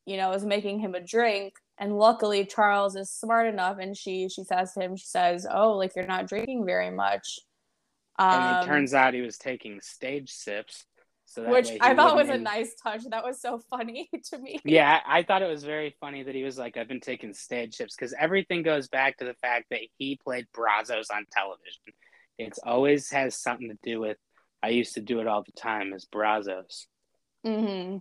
you know, is making him a drink. And luckily, Charles is smart enough, and she she says to him, she says, "Oh, like you're not drinking very much." Um, and it um, turns out he was taking stage sips. So Which I thought was a nice touch. That was so funny to me. Yeah, I thought it was very funny that he was like, I've been taking stage ships because everything goes back to the fact that he played Brazzos on television. It's always has something to do with, I used to do it all the time as Brazzos. Mm-hmm.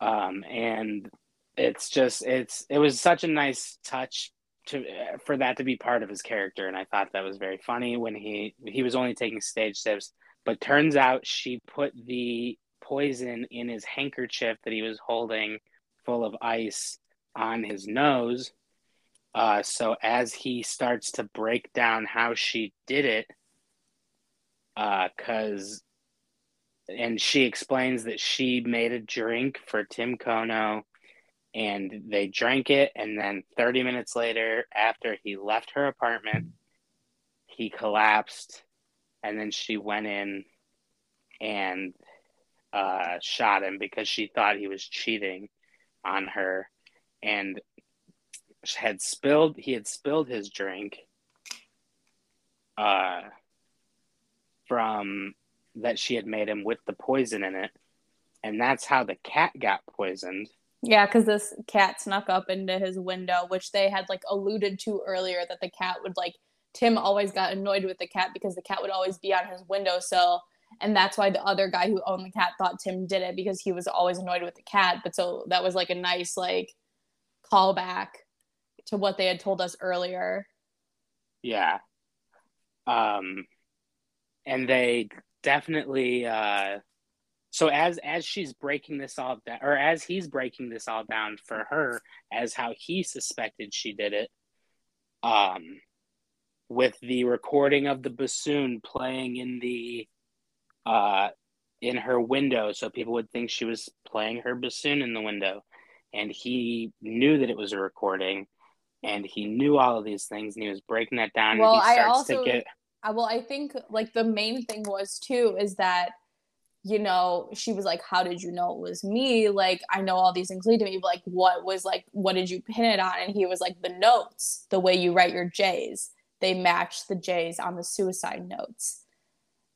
Um, and it's just, it's, it was such a nice touch to for that to be part of his character and i thought that was very funny when he he was only taking stage sips but turns out she put the poison in his handkerchief that he was holding full of ice on his nose. Uh, so as he starts to break down how she did it, because uh, and she explains that she made a drink for Tim Kono and they drank it and then 30 minutes later after he left her apartment he collapsed and then she went in and uh, shot him because she thought he was cheating on her and had spilled he had spilled his drink uh, from that she had made him with the poison in it. And that's how the cat got poisoned. Yeah because this cat snuck up into his window which they had like alluded to earlier that the cat would like Tim always got annoyed with the cat because the cat would always be on his windowsill. And that's why the other guy who owned the cat thought Tim did it because he was always annoyed with the cat. But so that was like a nice like callback to what they had told us earlier. Yeah. Um and they definitely uh so as as she's breaking this all down, or as he's breaking this all down for her, as how he suspected she did it, um, with the recording of the bassoon playing in the, uh, in her window, so people would think she was playing her bassoon in the window, and he knew that it was a recording, and he knew all of these things, and he was breaking that down. Well, and he I also- to get well, I think like the main thing was too is that you know she was like, "How did you know it was me?" Like I know all these things lead to me, but like what was like what did you pin it on? And he was like, "The notes, the way you write your J's, they match the J's on the suicide notes."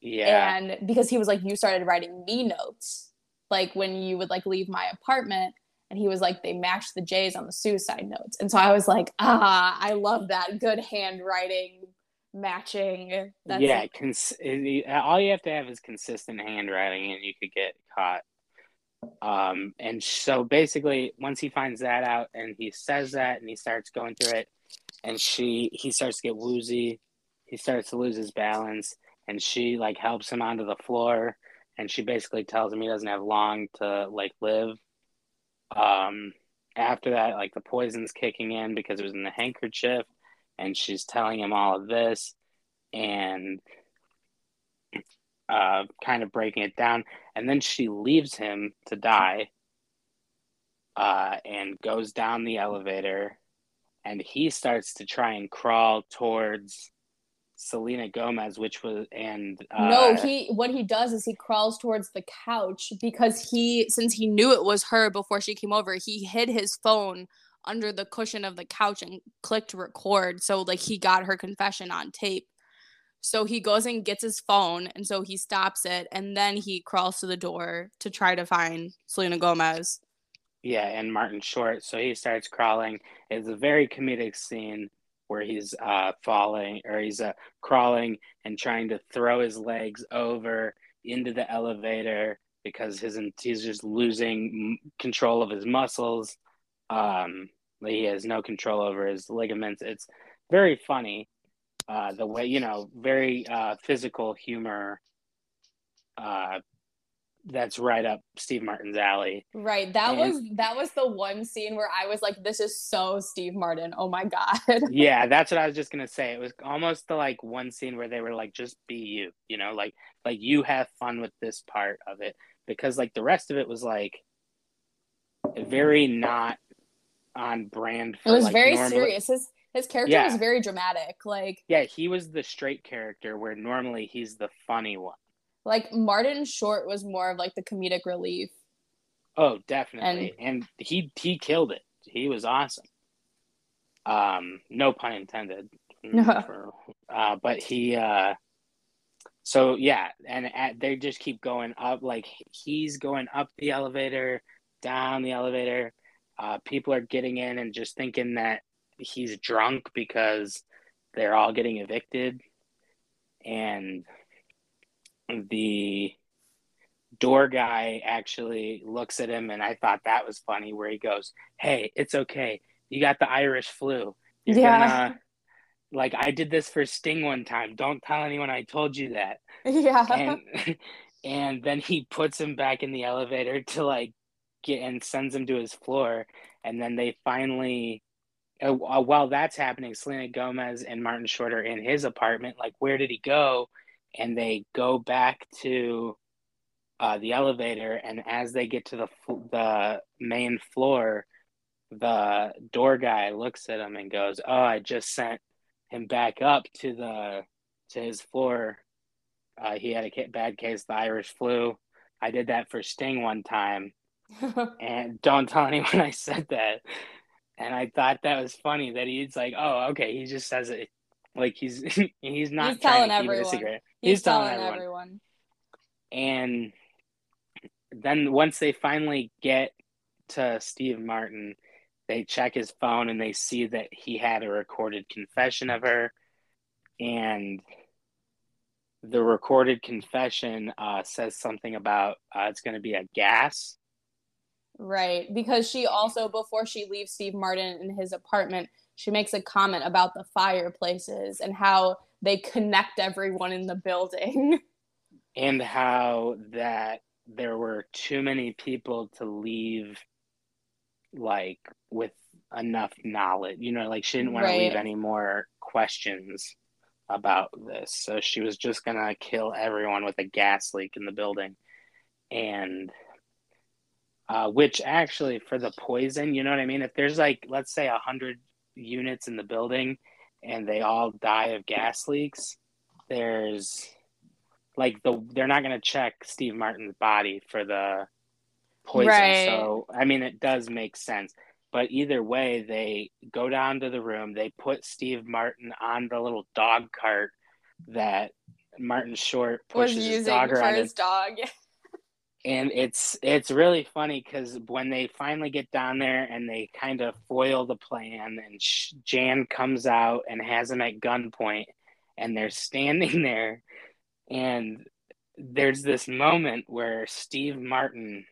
yeah. And because he was like, "You started writing me notes, like when you would like leave my apartment." And he was like, they matched the J's on the suicide notes. And so I was like, ah, I love that. Good handwriting matching. That's yeah, cons- all you have to have is consistent handwriting, and you could get caught. Um, and so basically, once he finds that out, and he says that, and he starts going through it, and she he starts to get woozy, he starts to lose his balance, and she like helps him onto the floor, and she basically tells him he doesn't have long to like live. Um, after that, like the poison's kicking in because it was in the handkerchief, and she's telling him all of this and uh, kind of breaking it down. And then she leaves him to die uh, and goes down the elevator. And he starts to try and crawl towards Selena Gomez, which was, and uh, no, he what he does is he crawls towards the couch because he since he knew it was her before she came over, he hid his phone under the cushion of the couch and clicked record. So like he got her confession on tape. So he goes and gets his phone and so he stops it and then he crawls to the door to try to find Selena Gomez. Yeah, and Martin Short. So he starts crawling. It's a very comedic scene where he's uh, falling or he's uh, crawling and trying to throw his legs over into the elevator because his he's just losing control of his muscles. Um, he has no control over his ligaments. It's very funny. Uh, the way you know, very uh, physical humor. Uh, that's right up Steve Martin's alley. Right. That And- was that was the one scene where I was like, this is so Steve Martin. Oh my God. yeah, that's what I was just gonna say. It was almost the like one scene where they were like, just be you, you know, like like you have fun with this part of it because like the rest of it was like very not on brand. It was like, very normally- serious. His his character Yeah. was very dramatic. Like Yeah, he was the straight character where normally he's the funny one. Like Martin Short was more of like the comedic relief. Oh, definitely, and, he he killed it. He was awesome. Um, no pun intended. for- uh, but he, uh, so yeah, and at, they just keep going up. Like he's going up the elevator, down the elevator. Uh, people are getting in and just thinking that he's drunk because they're all getting evicted, and the door guy actually looks at him and I thought that was funny where he goes, Hey, it's okay. You got the Irish flu. You're Yeah. gonna like I did this for Sting one time. Don't tell anyone I told you that. Yeah. And and then he puts him back in the elevator to like get and sends him to his floor and then they finally uh, while that's happening, Selena Gomez and Martin Short are in his apartment. Like, where did he go? And they go back to uh, the elevator, and as they get to the the main floor, the door guy looks at him and goes, "Oh, I just sent him back up to the to his floor. Uh, he had a bad case of the Irish flu. I did that for Sting one time, and don't tell anyone I said that." And I thought that was funny that he's like, "Oh, okay." He just says it like he's he's not He's telling everyone. He's, He's telling telling everyone. everyone. And then once they finally get to Steve Martin, they check his phone and they see that he had a recorded confession of her. And the recorded confession uh, says something about uh, it's going to be a gas. Right. Because she also, before she leaves Steve Martin in his apartment, she makes a comment about the fireplaces and how they connect everyone in the building. and how that there were too many people to leave like with enough knowledge. You know, like she didn't want right. to leave any more questions about this. So she was just gonna kill everyone with a gas leak in the building. And uh, which actually for the poison, you know what I mean? If there's like let's say a hundred units in the building and they all die of gas leaks, there's like the they're not gonna check Steve Martin's body for the poison. Right. So I mean it does make sense. But either way, they go down to the room. They put Steve Martin on the little dog cart that Martin Short pushes was his dog around. his dog. and it's it's really funny because when they finally get down there and they kind of foil the plan, and Jan comes out and has him at gunpoint, and they're standing there, and there's this moment where Steve Martin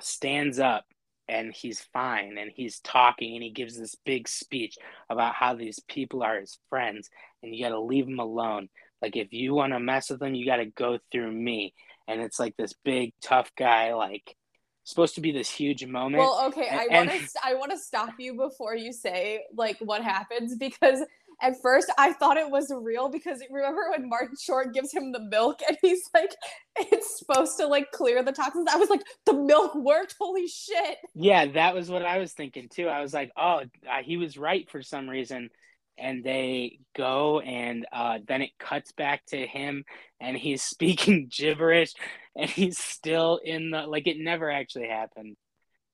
stands up and he's fine and he's talking and he gives this big speech about how these people are his friends and you got to leave them alone. Like if you want to mess with them you got to go through me and it's like this big tough guy like supposed to be this huge moment well okay and, i want to i want to stop you before you say like what happens because at first I thought it was real because remember when Martin Short gives him the milk and he's like, it's supposed to like clear the toxins. I was like, the milk worked. Holy shit. Yeah, that was what I was thinking too. I was like, oh, he was right for some reason. And they go, and uh, then it cuts back to him, and he's speaking gibberish, and he's still in the like it never actually happened.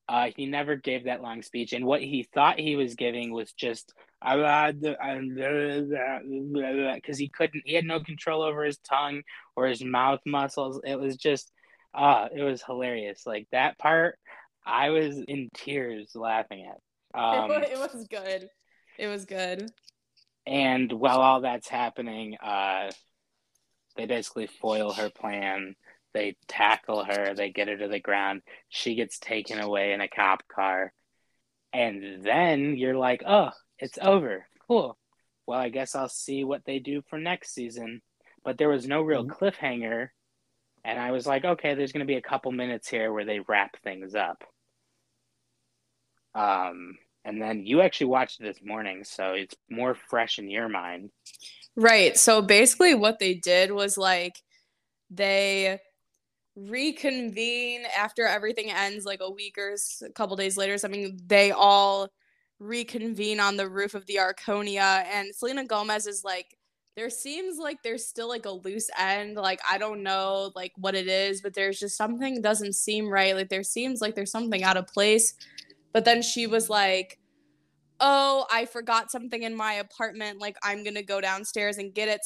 Uh, he never gave that long speech, and what he thought he was giving was just because he couldn't, he had no control over his tongue or his mouth muscles. It was just, uh, it was hilarious. Like that part, I was in tears laughing at. Um, it was good. It was good. And while all that's happening, uh, they basically foil her plan they tackle her, they get her to the ground. She gets taken away in a cop car. And then you're like, oh, it's over. Cool. Well, I guess I'll see what they do for next season. But there was no real mm-hmm. cliffhanger. And I was like, okay, there's going to be a couple minutes here where they wrap things up. Um, and then you actually watched it this morning, so it's more fresh in your mind. Right. So basically, what they did was like they reconvene after everything ends like a week or a couple days later something they all reconvene on the roof of the arconia and selena gomez is like there seems like there's still like a loose end like i don't know like what it is but there's just something doesn't seem right like there seems like there's something out of place but then she was like oh i forgot something in my apartment like i'm gonna go downstairs and get it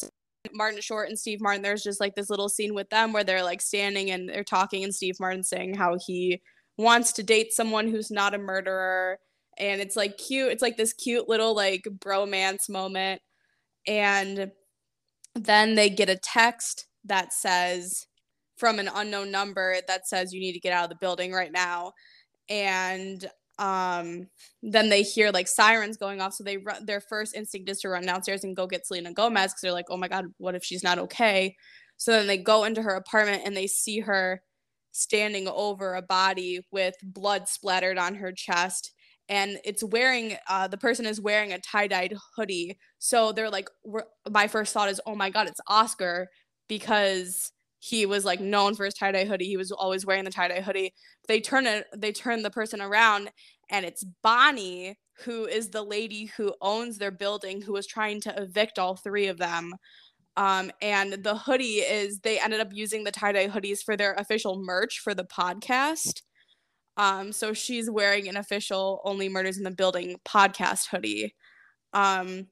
Martin Short and Steve Martin, there's just like this little scene with them where they're like standing and they're talking, and Steve Martin saying how he wants to date someone who's not a murderer. And it's like cute. It's like this cute little like bromance moment. And then they get a text that says from an unknown number that says you need to get out of the building right now. And um then they hear like sirens going off. So they run their first instinct is to run downstairs and go get selena gomez because they're like oh my god what if she's not okay? So then they go into her apartment and they see her standing over a body with blood splattered on her chest. And it's wearing uh, the person is wearing a tie-dyed hoodie. So they're like my first thought is oh my god it's oscar because he was like known for his tie-dye hoodie. He was always wearing the tie-dye hoodie. They turn it they turn the person around and it's Bonnie who is the lady who owns their building who was trying to evict all three of them. Um, and the hoodie is they ended up using the tie-dye hoodies for their official merch for the podcast. Um, so she's wearing an official Only Murders in the Building podcast hoodie. Um,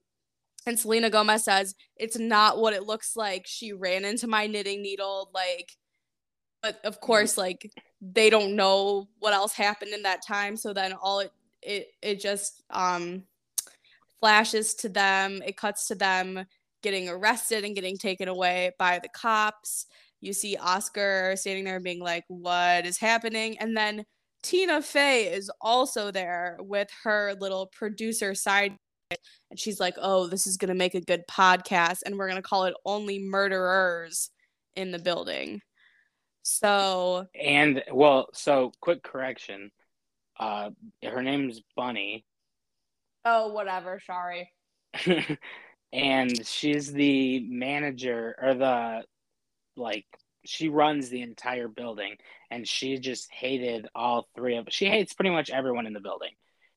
and Selena Gomez says, it's not what it looks like. She ran into my knitting needle. Like, but of course, like, they don't know what else happened in that time. So then all it, it, it just, um, flashes to them. It cuts to them getting arrested and getting taken away by the cops. You see Oscar standing there being like, what is happening? And then Tina Fey is also there with her little producer side and she's like, "Oh, this is going to make a good podcast and we're going to call it Only Murderers in the Building." So And well, so quick correction. Uh her name's Bunny. oh whatever, sorry. and she's the manager or the like she runs the entire building and she just hated all three of she hates pretty much everyone in the building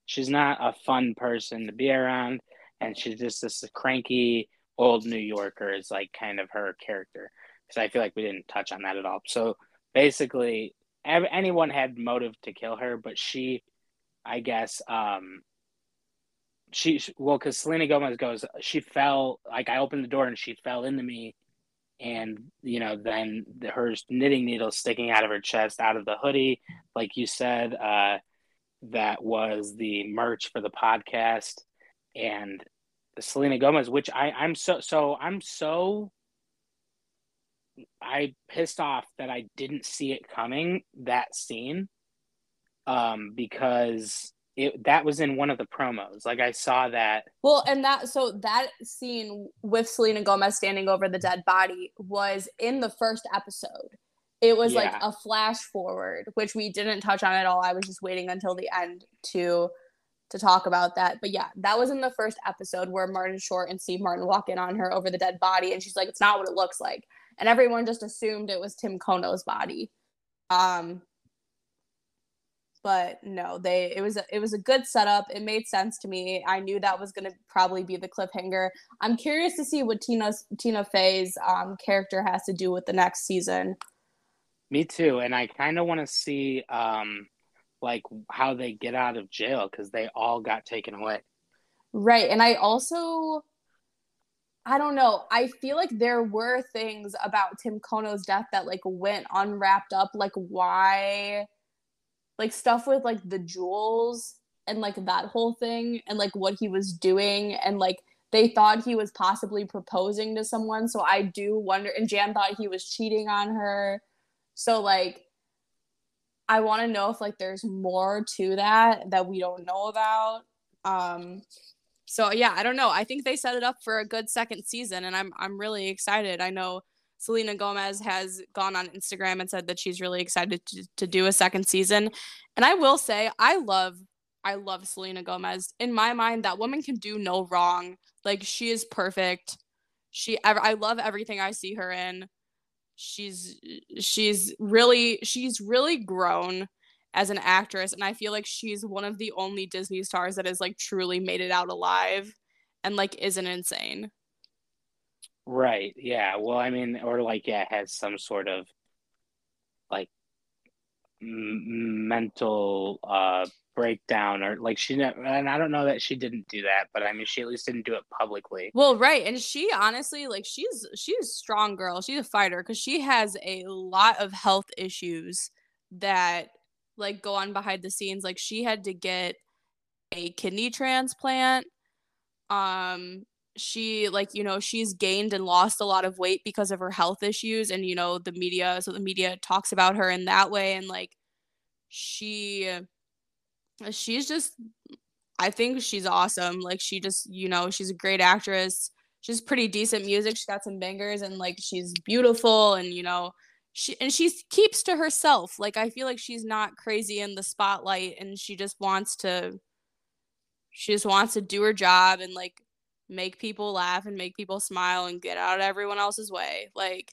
she's not a fun person to be around and she's just this cranky old new yorker is like kind of her character because i feel like we didn't touch on that at all. So basically anyone had motive to kill her but she i guess um she well because selena gomez goes she fell like i opened the door and she fell into me and you know then the, her knitting needle sticking out of her chest out of the hoodie like you said uh that was the merch for the podcast and selena gomez which i i'm so so i'm so i pissed off that i didn't see it coming that scene um because it that was in one of the promos. Like I saw that. Well, and that so that scene with Selena Gomez standing over the dead body was in the first episode. It was yeah. like a flash forward, which we didn't touch on at all. I was just waiting until the end to to talk about that. But yeah, that was in the first episode where Martin Short and Steve Martin walk in on her over the dead body, and she's like, "It's not what it looks like," and everyone just assumed it was Tim Kono's body. Um, but no they it was a, it was a good setup it made sense to me i knew that was going to probably be the cliffhanger i'm curious to see what tina's tina fey's um, character has to do with the next season me too and i kind of want to see um like how they get out of jail because they all got taken away right and i also I don't know. I feel like there were things about Tim Kono's death that like went unwrapped up. Like why like stuff with like the jewels and like that whole thing and like what he was doing and like they thought he was possibly proposing to someone so i do wonder and jan thought he was cheating on her so like i want to know if like there's more to that that we don't know about um so yeah i don't know i think they set it up for a good second season and i'm i'm really excited i know Selena Gomez has gone on Instagram and said that she's really excited to, to do a second season. And I will say, I love, I love Selena Gomez. In my mind, that woman can do no wrong. Like she is perfect. She, ever I love everything I see her in. She's, she's really, she's really grown as an actress, and I feel like she's one of the only Disney stars that has like truly made it out alive, and like isn't insane. Right. Yeah. Well, I mean, or like, yeah, has some sort of m- mental uh breakdown or like she and I don't know that she didn't do that, but I mean she at least didn't do it publicly. Well, right. And she honestly like she's she's a strong girl. She's a fighter cuz she has a lot of health issues that like go on behind the scenes. Like she had to get a kidney transplant um she like you know she's gained and lost a lot of weight because of her health issues and you know the media so the media talks about her in that way and like she uh, she's just i think she's awesome. Like she just you know she's a great actress. She's pretty decent music. She's got some bangers and like she's beautiful and you know she and she keeps to herself. Like i feel like she's not crazy in the spotlight and she just wants to she just wants to do her job and like make people laugh and make people smile and get out of everyone else's way. Like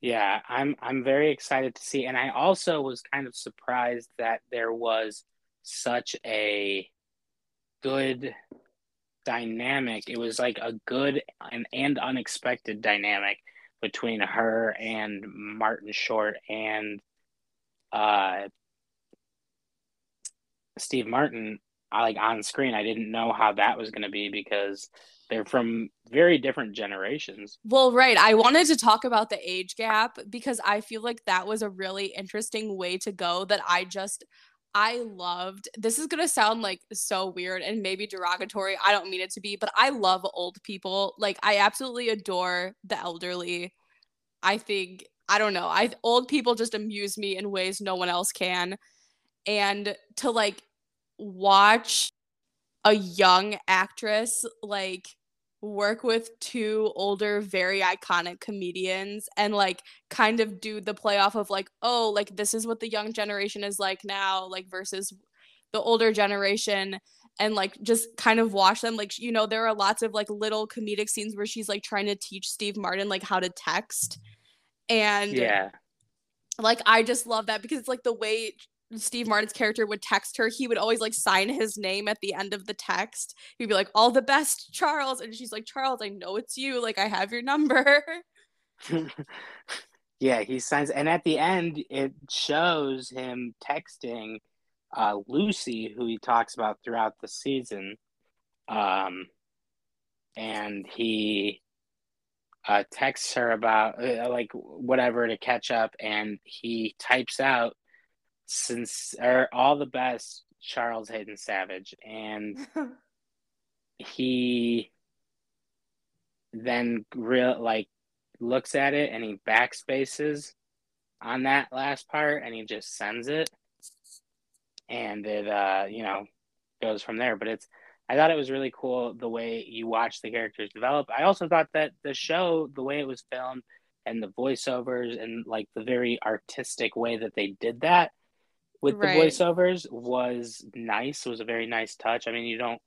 yeah, I'm I'm very excited to see and I also was kind of surprised that there was such a good dynamic. It was like a good and, and unexpected dynamic between her and Martin Short and uh Steve Martin I like on screen. I didn't know how that was going to be because they're from very different generations. Well, right. I wanted to talk about the age gap because I feel like that was a really interesting way to go that I just I loved. This is going to sound like so weird and maybe derogatory. I don't mean it to be, but I love old people. Like I absolutely adore the elderly. I think I don't know. I old people just amuse me in ways no one else can. And to like watch a young actress like work with two older, very iconic comedians and like kind of do the play off of like, oh, like this is what the young generation is like now, like versus the older generation and like just kind of watch them like you know there are lots of like little comedic scenes where she's like trying to teach Steve Martin like how to text and Yeah. like I just love that because it's like the way Steve Martin's character would text her, he would always like sign his name at the end of the text. He'd be like, "All the best, Charles," and she's like, "Charles, I know it's you. Like I have your number." yeah, he signs, and at the end, it shows him texting uh, Lucy, who he talks about throughout the season. Um, and he uh, texts her about uh, like whatever to catch up, and he types out since or all the best, Charles Haden Savage, and he then real like looks at it and he backspaces on that last part and he just sends it. And it uh you know goes from there. But it's i thought it was really cool the way you watch the characters develop. I also thought that the show the way it was filmed and the voiceovers and like the very artistic way that they did that with Right. the voiceovers was nice It was a very nice touch i mean you don't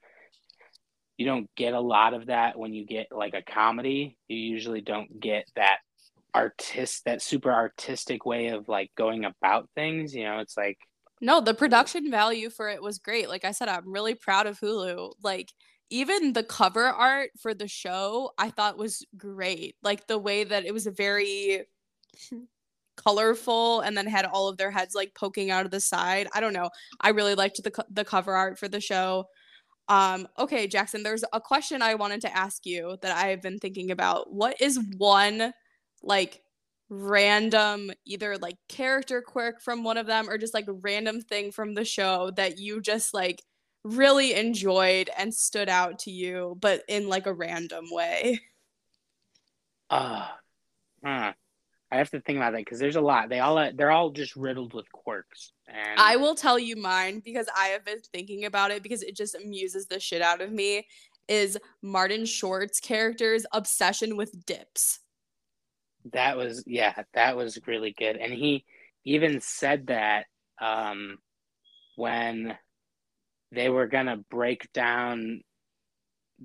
you don't get a lot of that when you get like a comedy you usually don't get that artist that super artistic way of like going about things you know it's like No, the production value for it was great. Like I said, I'm really proud of Hulu. Like even the cover art for the show, I thought was great. Like the way that it was a very colorful and then had all of their heads like poking out of the side. I don't know. I really liked the co- the cover art for the show. Um okay, Jackson, there's a question I wanted to ask you that I've been thinking about. What is one like random either like character quirk from one of them or just like random thing from the show that you just like really enjoyed and stood out to you but in like a random way uh. I have to think about that because there's a lot they all they're all just riddled with quirks and i will tell you mine because i have been thinking about it because it just amuses the shit out of me is martin short's character's obsession with dips That was yeah, that was really good. And he even said that um when they were gonna break down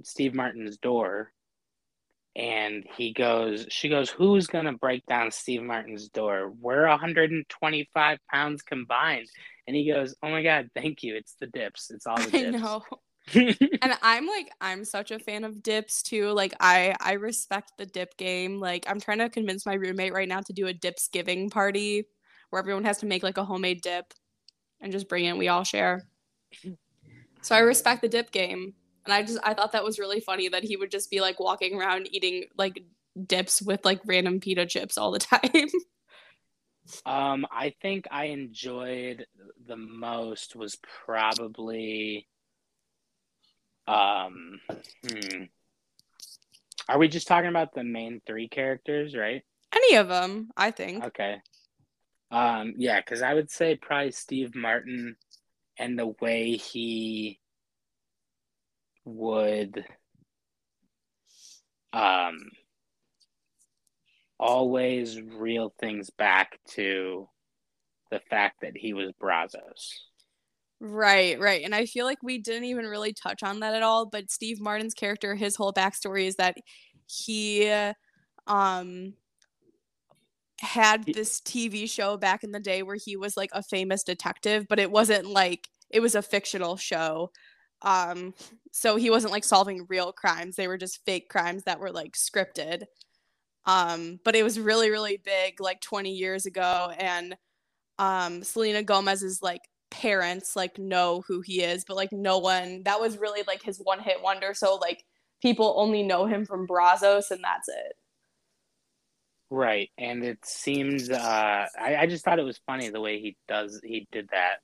Steve Martin's door and he goes she goes, Who's gonna break down Steve Martin's door? We're 125 pounds combined. And he goes, Oh my god, thank you. It's the dips. It's all the i dips. know and i'm like i'm such a fan of dips too like i i respect the dip game like i'm trying to convince my roommate right now to do a dips giving party where everyone has to make like a homemade dip and just bring it we all share so i respect the dip game and i just i thought that was really funny that he would just be like walking around eating like dips with like random pita chips all the time Um, I think I enjoyed the most was probably um hmm. Are we just talking about the main three characters, right? any of them i think Okay. Um yeah, cuz I would say probably Steve Martin and the way he would um always reel things back to the fact that he was Brazzos. Right, right. And I feel like we didn't even really touch on that at all, but Steve Martin's character, his whole backstory is that he um had this TV show back in the day where he was like a famous detective, but it wasn't like it was a fictional show. Um so he wasn't like solving real crimes. They were just fake crimes that were like scripted. Um but it was really really big like 20 years ago and um Selena Gomez's like parents like know who he is, but like no one that was really like his one hit wonder. So like people only know him from Brazzos and that's it. Right. And it seems uh I, I just thought it was funny the way he does he did that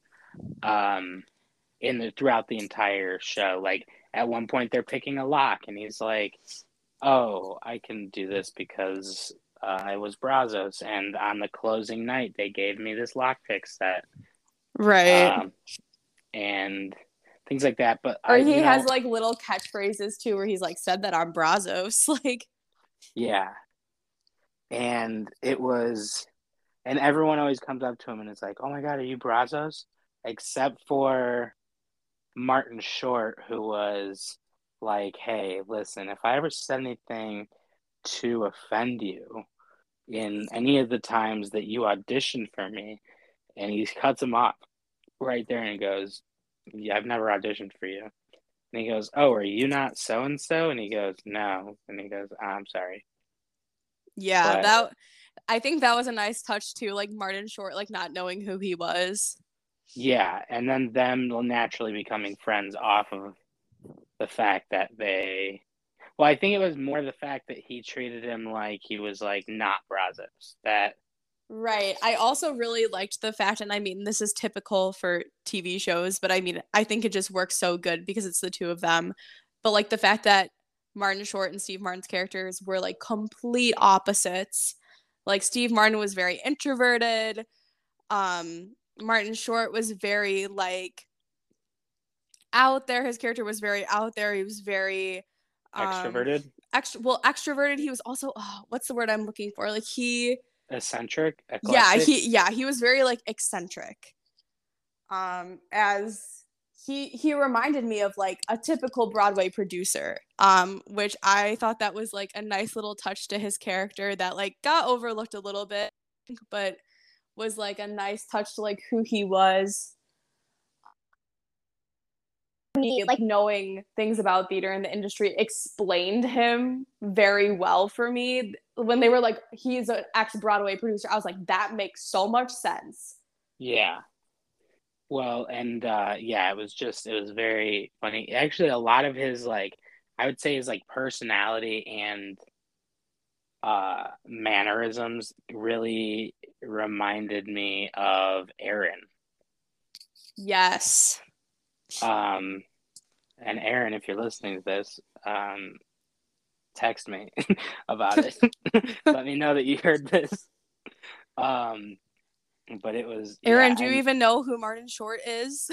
um in the throughout the entire show. Like at one point they're picking a lock and he's like, Oh, I can do this because uh, I was Brazzos and on the closing night they gave me this lockpick set. Right. Um, and things like that. But Or I, he has know, like little catchphrases too, where he's like said that on Brazzos. Like, yeah, and it was, and everyone always comes up to him and it's like, "Oh my God, are you Brazzos?" Except for Martin Short, who was like, "Hey, listen, if I ever said anything to offend you in any of the times that you auditioned for me," and he cuts him off right there and goes, "Yeah, I've never auditioned for you." And he goes, "Oh, are you not so and so?" And he goes, "No." And he goes, ah, "I'm sorry." yeah, But- that I think that was a nice touch too, like Martin Short, like not knowing who he was. Yeah, and then them naturally becoming friends off of the fact that they. Well, I think it was more the fact that he treated him like he was like not Brazzos. That Right. I also really liked the fact, and I mean, this is typical for TV shows, but I mean, I think it just works so good because it's the two of them. But like the fact that Martin Short and Steve Martin's characters were like complete opposites. Like Steve Martin was very introverted. Um, Martin Short was very like out there. His character was very out there. He was very um, extroverted, Extra, well, extroverted. He was also, oh, what's the word I'm looking for? Like he eccentric, yeah he yeah he was very like eccentric um as he he reminded me of like a typical broadway producer um which i thought that was like a nice little touch to his character that like got overlooked a little bit but was like a nice touch to like who he was me, like knowing things about theater and the industry explained him very well for me when they were like he's an ex Broadway producer I was like that makes so much sense Yeah. Well, and uh yeah, it was just it was very funny. Actually, a lot of his like I would say his like personality and uh mannerisms really reminded me of Aaron. yes Um and Aaron, if you're listening to this, um text me about it. Let me know that you heard this. Um but it was Aaron yeah, do you and even know who Martin Short is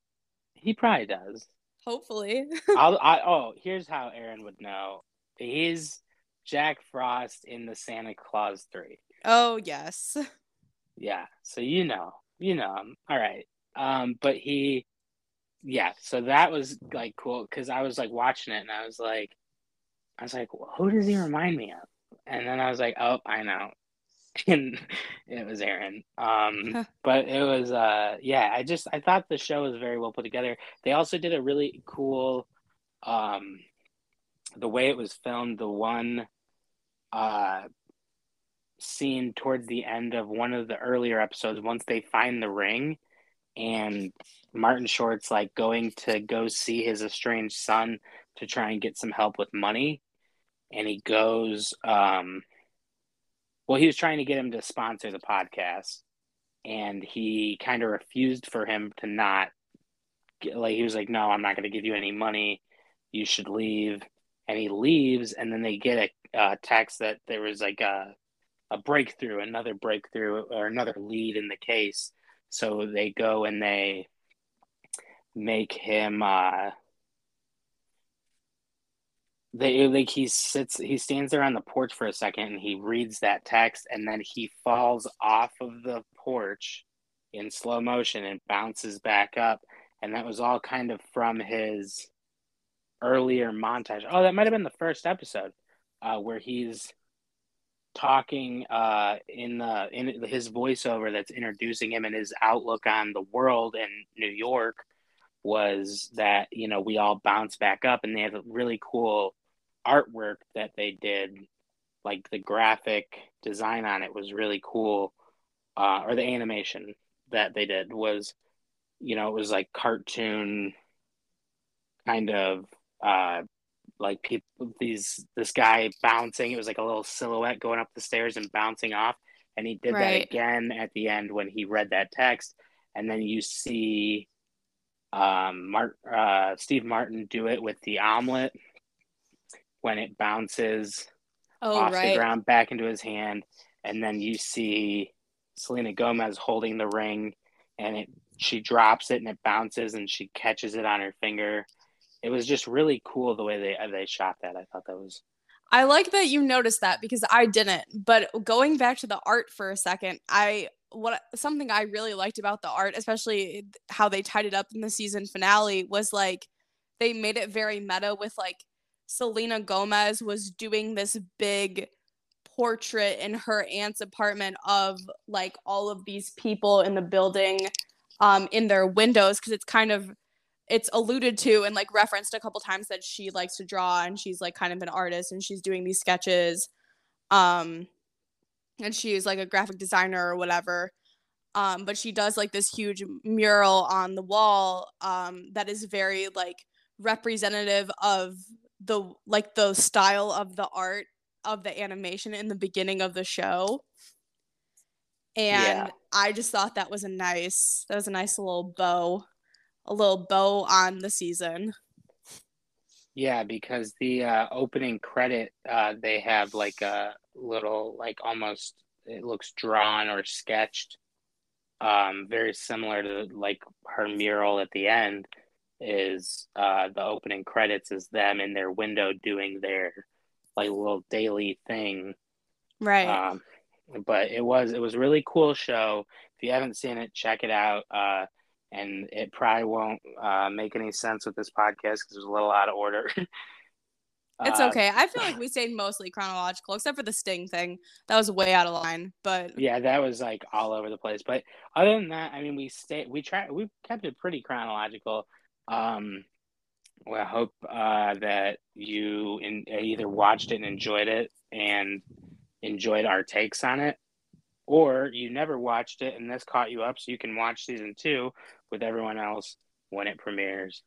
he probably does. hopefully I'll, I oh, here's how Aaron would know. He's Jack Frost in the Santa Claus three. oh yes Yeah, so you know, you know him. All right. Um, but he, yeah. So that was like cool because I was like watching it and I was like, I was like, who does he remind me of? And then I was like, oh, I know. And it was Aaron. Um, but it was, uh, yeah. I just I thought the show was very well put together. They also did a really cool, um, the way it was filmed. The one, uh, scene towards the end of one of the earlier episodes once they find the ring and Martin Short's like going to go see his estranged son to try and get some help with money. And he goes um well he was trying to get him to sponsor the podcast. And he kind of refused for him to not get, like he was like no I'm not going to give you any money. You should leave and he leaves and then they get a, a text that there was like a a breakthrough, another breakthrough, or another lead in the case. So they go and they make him. Uh, they like he sits, he stands there on the porch for a second, and he reads that text, and then he falls off of the porch in slow motion and bounces back up, and that was all kind of from his earlier montage. Oh, that might have been the first episode uh, where he's talking uh, in the in his voiceover that's introducing him and his outlook on the world and New York was that you know we all bounce back up and they have a really cool artwork that they did like the graphic design on it was really cool uh, or the animation that they did was you know it was like cartoon kind of uh like people these this guy bouncing it was like a little silhouette going up the stairs and bouncing off and he did that again at the end when he read that text and then you see um Mart, uh Steve Martin do it with the omelet when it bounces oh off the ground back into his hand and then you see Selena Gomez holding the ring and it she drops it and it bounces and she catches it on her finger. It was just really cool the way they they shot that. I thought that was I like that you noticed that because I didn't. But going back to the art for a second, I what something I really liked about the art, especially how they tied it up in the season finale, was like they made it very meta with like Selena Gomez was doing this big portrait in her aunt's apartment of like all of these people in the building um in their windows because it's kind of it's alluded to and like referenced a couple times that she likes to draw and she's like kind of an artist and she's doing these sketches um and she's like a graphic designer or whatever. Um but she does like this huge mural on the wall um that is very like representative of the like the style of the art of the animation in the beginning of the show. And yeah. i just thought that was a nice that was a nice little bow a little bow on the season. Yeah because the uh, opening credit uh, they have like a little like almost it looks drawn or sketched. Um very similar to like her mural at the end is uh the opening credits is them in their window doing their like little daily thing. Right. Um but it was it was a really cool show. If you haven't seen it check it out. Uh and it probably won't uh make any sense with this podcast because there's a little out of order It's uh, okay. I feel like we stayed mostly chronological, except for the Sting thing. That was way out of line. But yeah, that was like all over the place. But other than that, I mean, we stayed. We tried. We kept it pretty chronological. Um, well, I hope uh, that you in, either watched it and enjoyed it and enjoyed our takes on it, or you never watched it and this caught you up, so you can watch season two with everyone else when it premieres.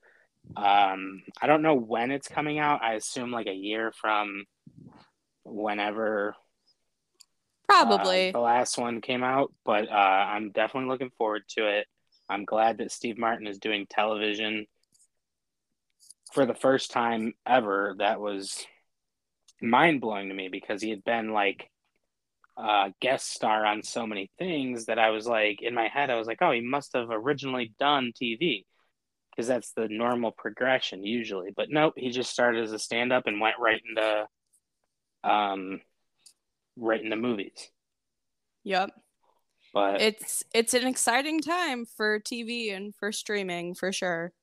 Um, I don't know when it's coming out. I assume like a year from whenever probably uh, the last one came out, but uh, I'm definitely looking forward to it. I'm glad that Steve Martin is doing television for the first time ever. That was mind blowing to me because he had been like a guest star on so many things that I was like, in my head, I was like, oh, he must have originally done TV because that's the normal progression usually. But nope, he just started as a stand up and went right into um right into movies. Yep. But it's it's an exciting time for TV and for streaming for sure.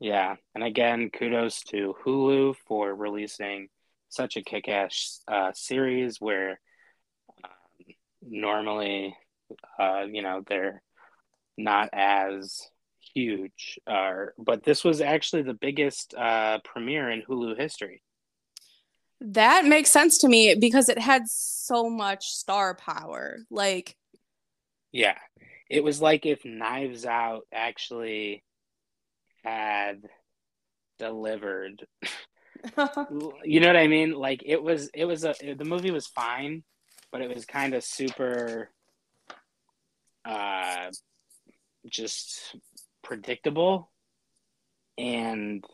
Yeah, and again, kudos to Hulu for releasing such a kick-ass uh, series where normally, uh, you know, they're not as huge. Uh, but this was actually the biggest uh, premiere in Hulu history. That makes sense to me because it had so much star power. Like, yeah, it was like if Knives Out actually had delivered. you know what I mean? Like it was, it was a the movie was fine, but it was kind of super, uh, just predictable. And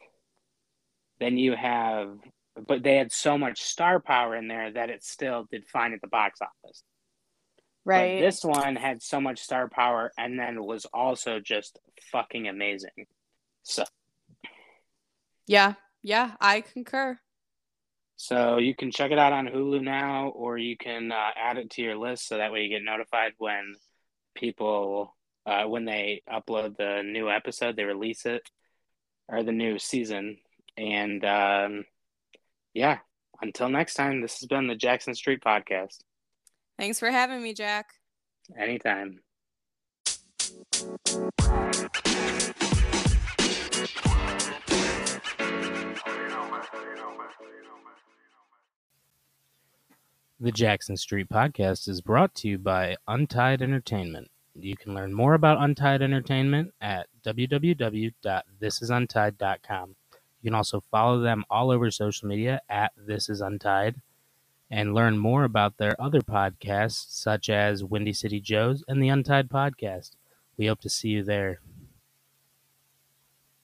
then you have but they had so much star power in there that it still did fine at the box office. Right. but this one had so much star power and then was also just fucking amazing. So. Yeah. Yeah i concur so you can check it out on hulu now or you can uh, add it to your list so that way you get notified when people uh, when they upload the new episode, they release it or the new season. And um, yeah, until next time, this has been the Jackson Street Podcast. Thanks for having me, Jack. Anytime. The Jackson Street Podcast is brought to you by Untied Entertainment. You can learn more about Untied Entertainment at www.thisisuntied.com. You can also follow them all over social media at This Is Untied and learn more about their other podcasts, such as Windy City Joe's and the Untied Podcast. We hope to see you there.